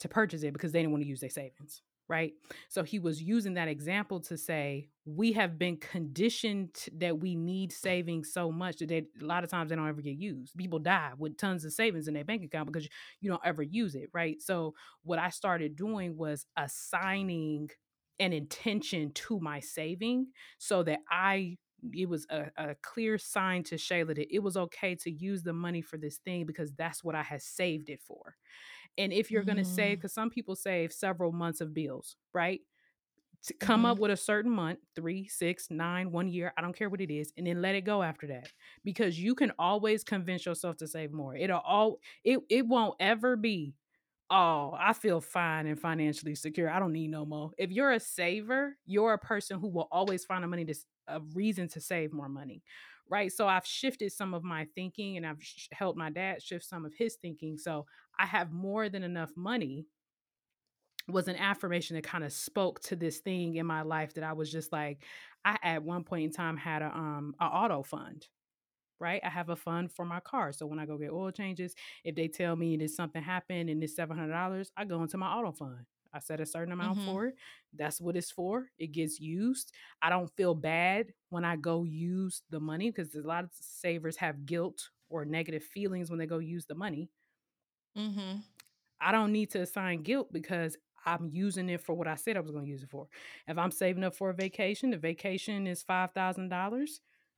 to purchase it because they didn't want to use their savings right? So he was using that example to say, we have been conditioned that we need savings so much that they, a lot of times they don't ever get used. People die with tons of savings in their bank account because you don't ever use it, right? So what I started doing was assigning an intention to my saving so that I it was a, a, clear sign to Shayla that it was okay to use the money for this thing because that's what I had saved it for. And if you're going to save, because mm. some people save several months of bills, right? To come mm-hmm. up with a certain month, three, six, nine, one year, I don't care what it is, and then let it go after that. Because you can always convince yourself to save more. It'll all it it won't ever be, oh, I feel fine and financially secure. I don't need no more. If you're a saver, you're a person who will always find a money to a reason to save more money right? So I've shifted some of my thinking and I've sh- helped my dad shift some of his thinking. So I have more than enough money was an affirmation that kind of spoke to this thing in my life that I was just like, I at one point in time had a um a auto fund. Right. I have a fund for my car. So when I go get oil changes, if they tell me that something happened and it's seven hundred dollars, I go into my auto fund. I set a certain amount mm-hmm. for it. That's what it's for. It gets used. I don't feel bad when I go use the money because a lot of savers have guilt or negative feelings when they go use the money. Mm-hmm. I don't need to assign guilt because I'm using it for what I said I was going to use it for. If I'm saving up for a vacation, the vacation is $5,000.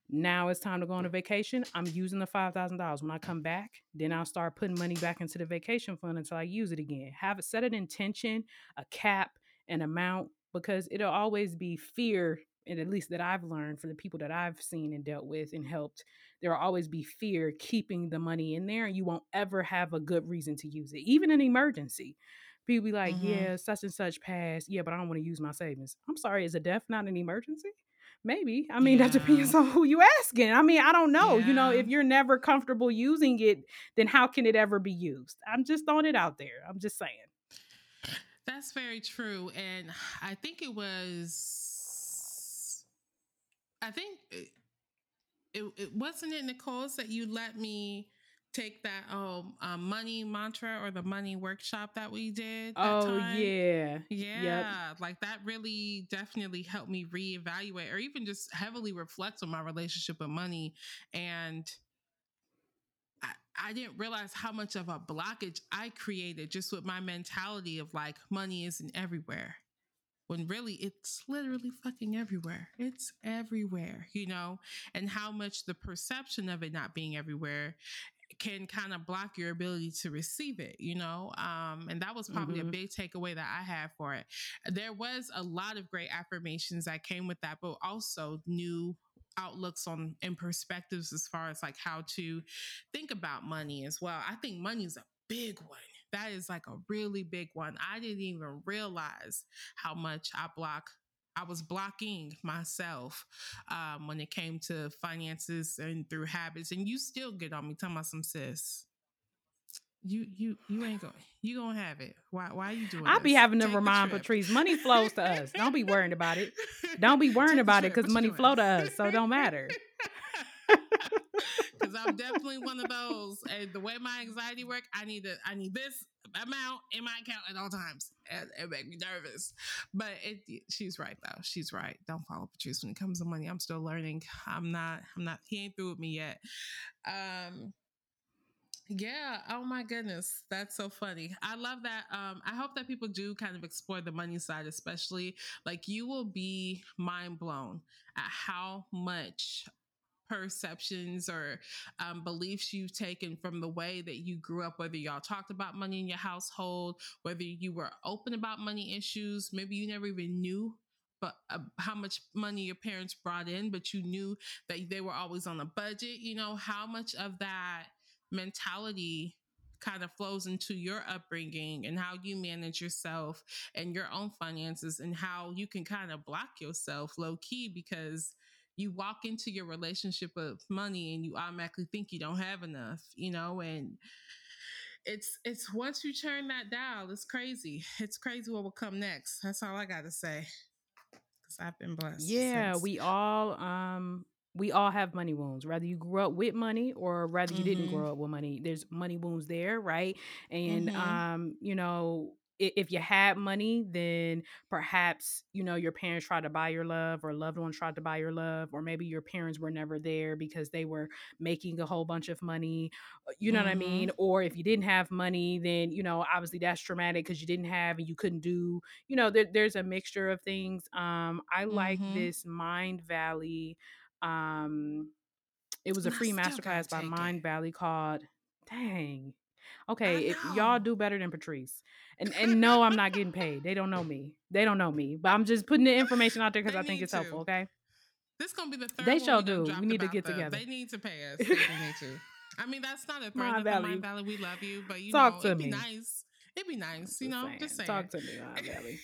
Now it's time to go on a vacation. I'm using the $5,000. When I come back, then I'll start putting money back into the vacation fund until I use it again. Have it set an intention, a cap, an amount, because it'll always be fear, and at least that I've learned for the people that I've seen and dealt with and helped, there will always be fear keeping the money in there, and you won't ever have a good reason to use it, even in emergency. People be like, mm-hmm. yeah, such and such passed. Yeah, but I don't want to use my savings. I'm sorry, is a death not an emergency? Maybe. I mean, yeah. that depends on who you asking. I mean, I don't know. Yeah. You know, if you're never comfortable using it, then how can it ever be used? I'm just throwing it out there. I'm just saying. That's very true. And I think it was, I think it, it, it wasn't it, Nicole's that you let me take that um uh, money mantra or the money workshop that we did. That oh time. yeah, yeah. Yep. Like that really definitely helped me reevaluate or even just heavily reflect on my relationship with money and. I, I didn't realize how much of a blockage I created just with my mentality of like money isn't everywhere when really it's literally fucking everywhere. It's everywhere, you know, and how much the perception of it not being everywhere can kind of block your ability to receive it, you know? Um, and that was probably mm-hmm. a big takeaway that I had for it. There was a lot of great affirmations that came with that, but also new outlooks on and perspectives as far as like how to think about money as well. I think money is a big one. That is like a really big one. I didn't even realize how much I block I was blocking myself um, when it came to finances and through habits. And you still get on me talking about some sis. You you you ain't going you gonna have it. Why why are you doing? I'll be having to remind Patrice, money flows to us. Don't be worrying about it. Don't be worrying about it because money flow to us, so don't matter. I'm definitely one of those. And the way my anxiety work, I need to I need this amount in my account at all times. And it make me nervous. But it, she's right though. She's right. Don't follow Patrice when it comes to money. I'm still learning. I'm not, I'm not, he ain't through with me yet. Um, yeah. Oh my goodness. That's so funny. I love that. Um, I hope that people do kind of explore the money side, especially like you will be mind blown at how much perceptions or um, beliefs you've taken from the way that you grew up, whether y'all talked about money in your household, whether you were open about money issues, maybe you never even knew but uh, how much money your parents brought in, but you knew that they were always on a budget. You know how much of that mentality kind of flows into your upbringing and how you manage yourself and your own finances and how you can kind of block yourself low key because you walk into your relationship with money and you automatically think you don't have enough, you know, and it's it's once you turn that dial, it's crazy. It's crazy what will come next. That's all I gotta say. Cause I've been blessed. Yeah, since. we all um we all have money wounds, whether you grew up with money or whether you mm-hmm. didn't grow up with money. There's money wounds there, right? And mm-hmm. um, you know, if you had money, then perhaps, you know, your parents tried to buy your love or loved ones tried to buy your love, or maybe your parents were never there because they were making a whole bunch of money. Uh, you know mm-hmm. what I mean? Mm-hmm. Or if you didn't have money, then, you know, obviously that's traumatic because you didn't have and you couldn't do, you know, there, there's a mixture of things. Um, I like mm-hmm. this Mindvalley. Um, it was a free masterclass by Mind it. Valley called, dang, Okay, if y'all do better than Patrice. And and no, I'm not getting paid. They don't know me. They don't know me. But I'm just putting the information out there because I think it's to. helpful. Okay. This gonna be the third. They shall do. We need to get the, together. They need to pay us. they need to. I mean, that's not a threat. Mindvalley. Mind Valley, we love you, but you Talk know, to it'd me. be nice It'd be nice, you know. Saying. Just saying. Talk to me, Mindvalley.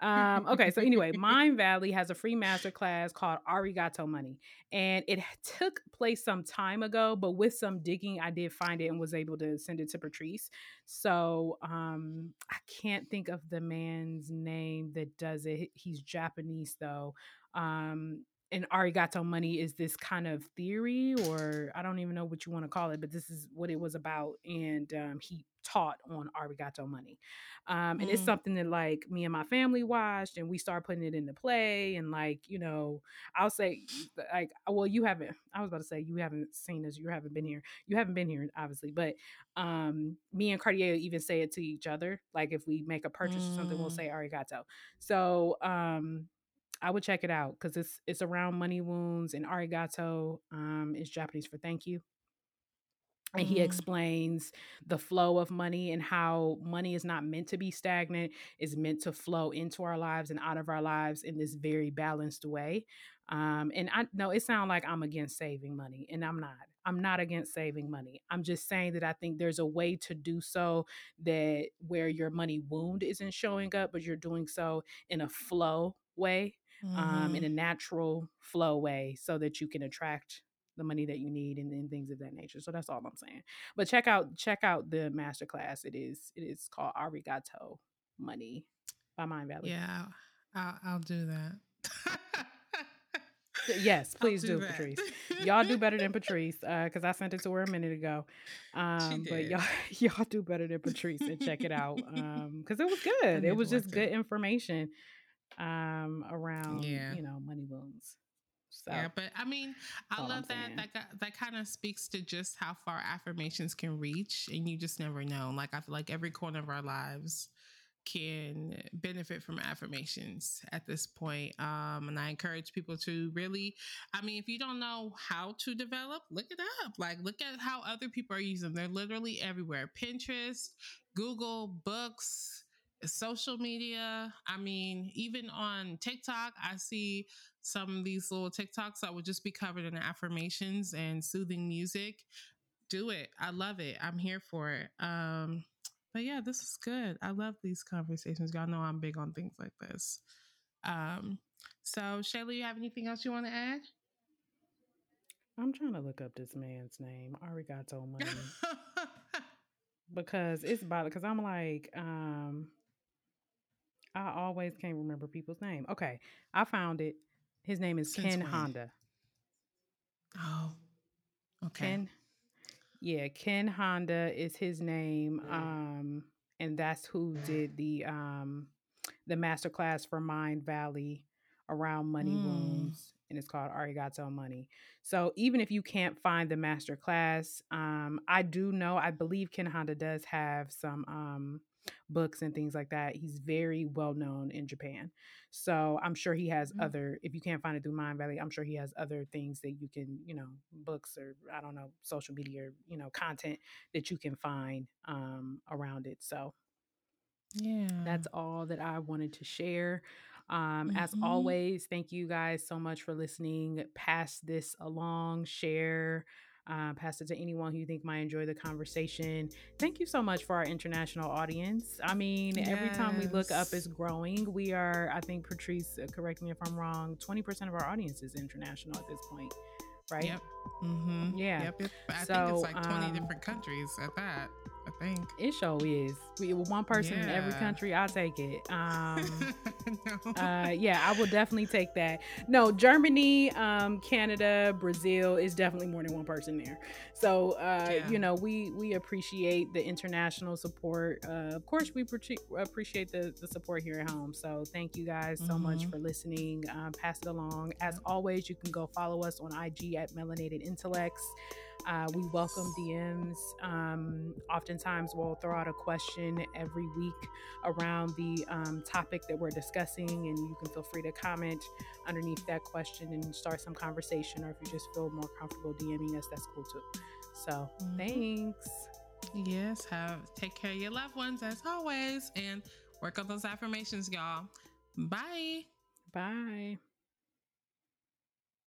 um, okay, so anyway, Mindvalley has a free master class called Arigato Money, and it took place some time ago, but with some digging, I did find it and was able to send it to Patrice. So um, I can't think of the man's name that does it. He's Japanese though. Um, and arigato money is this kind of theory or i don't even know what you want to call it but this is what it was about and um, he taught on arigato money um, and mm. it's something that like me and my family watched and we started putting it into play and like you know i'll say like well you haven't i was about to say you haven't seen this you haven't been here you haven't been here obviously but um, me and cartier even say it to each other like if we make a purchase mm. or something we'll mm. say arigato so um I would check it out because it's it's around money wounds and arigato um, is Japanese for thank you. And he mm-hmm. explains the flow of money and how money is not meant to be stagnant, is meant to flow into our lives and out of our lives in this very balanced way. Um, and I know it sounds like I'm against saving money, and I'm not. I'm not against saving money. I'm just saying that I think there's a way to do so that where your money wound isn't showing up, but you're doing so in a flow way mm-hmm. um, in mm-hmm. a natural flow way so that you can attract the money that you need and, and, things of that nature. So that's all I'm saying. But check out check out the masterclass. It is it is called Arigato Money by Mindvalley. Yeah, I'll, I'll do that. yes, please do, do Patrice. y'all do better than Patrice because uh, I sent it to her a minute ago. Um, but y'all y'all do better than Patrice and check it out because um, it was good. It was just good information um, around yeah. you know money wounds. So, yeah, but I mean, I love that. That that kind of speaks to just how far affirmations can reach, and you just never know. Like I feel like every corner of our lives can benefit from affirmations at this point. Um, and I encourage people to really, I mean, if you don't know how to develop, look it up. Like, look at how other people are using. Them. They're literally everywhere. Pinterest, Google, books social media. I mean, even on TikTok, I see some of these little TikToks that would just be covered in affirmations and soothing music. Do it. I love it. I'm here for it. Um, but yeah, this is good. I love these conversations. Y'all know I'm big on things like this. Um, so Shayla, you have anything else you want to add? I'm trying to look up this man's name, Arigato Money. because it's about because I'm like, um, I always can't remember people's name. Okay, I found it. His name is Since Ken when? Honda. Oh, okay. Ken, yeah, Ken Honda is his name, um, and that's who did the um, the master class for Mindvalley around money mm. wounds, and it's called Arigato Money. So even if you can't find the master class, um, I do know, I believe Ken Honda does have some um, books and things like that. He's very well known in Japan. So I'm sure he has mm-hmm. other, if you can't find it through Mindvalley, I'm sure he has other things that you can, you know, books or I don't know, social media, or, you know, content that you can find um, around it. So yeah, that's all that I wanted to share. Um, mm-hmm. As always, thank you guys so much for listening. Pass this along, share uh, pass it to anyone who you think might enjoy the conversation. Thank you so much for our international audience. I mean, yes. every time we look up is growing. We are, I think, Patrice, uh, correct me if I'm wrong, 20% of our audience is international at this point, right? Yep. Mm-hmm. Yeah. Yep. I so, think it's like 20 um, different countries at that. I think it show is. We one person yeah. in every country. I'll take it. Um, no. uh, yeah, I will definitely take that. No, Germany, um, Canada, Brazil is definitely more than one person there. So uh, yeah. you know, we we appreciate the international support. Uh, of course, we pre- appreciate the the support here at home. So thank you guys so mm-hmm. much for listening. Um, pass it along. As always, you can go follow us on IG at Melanated Intellects. Uh, we welcome DMs. Um, oftentimes, we'll throw out a question every week around the um, topic that we're discussing, and you can feel free to comment underneath that question and start some conversation. Or if you just feel more comfortable DMing us, that's cool too. So, mm-hmm. thanks. Yes, have take care of your loved ones as always, and work on those affirmations, y'all. Bye. Bye.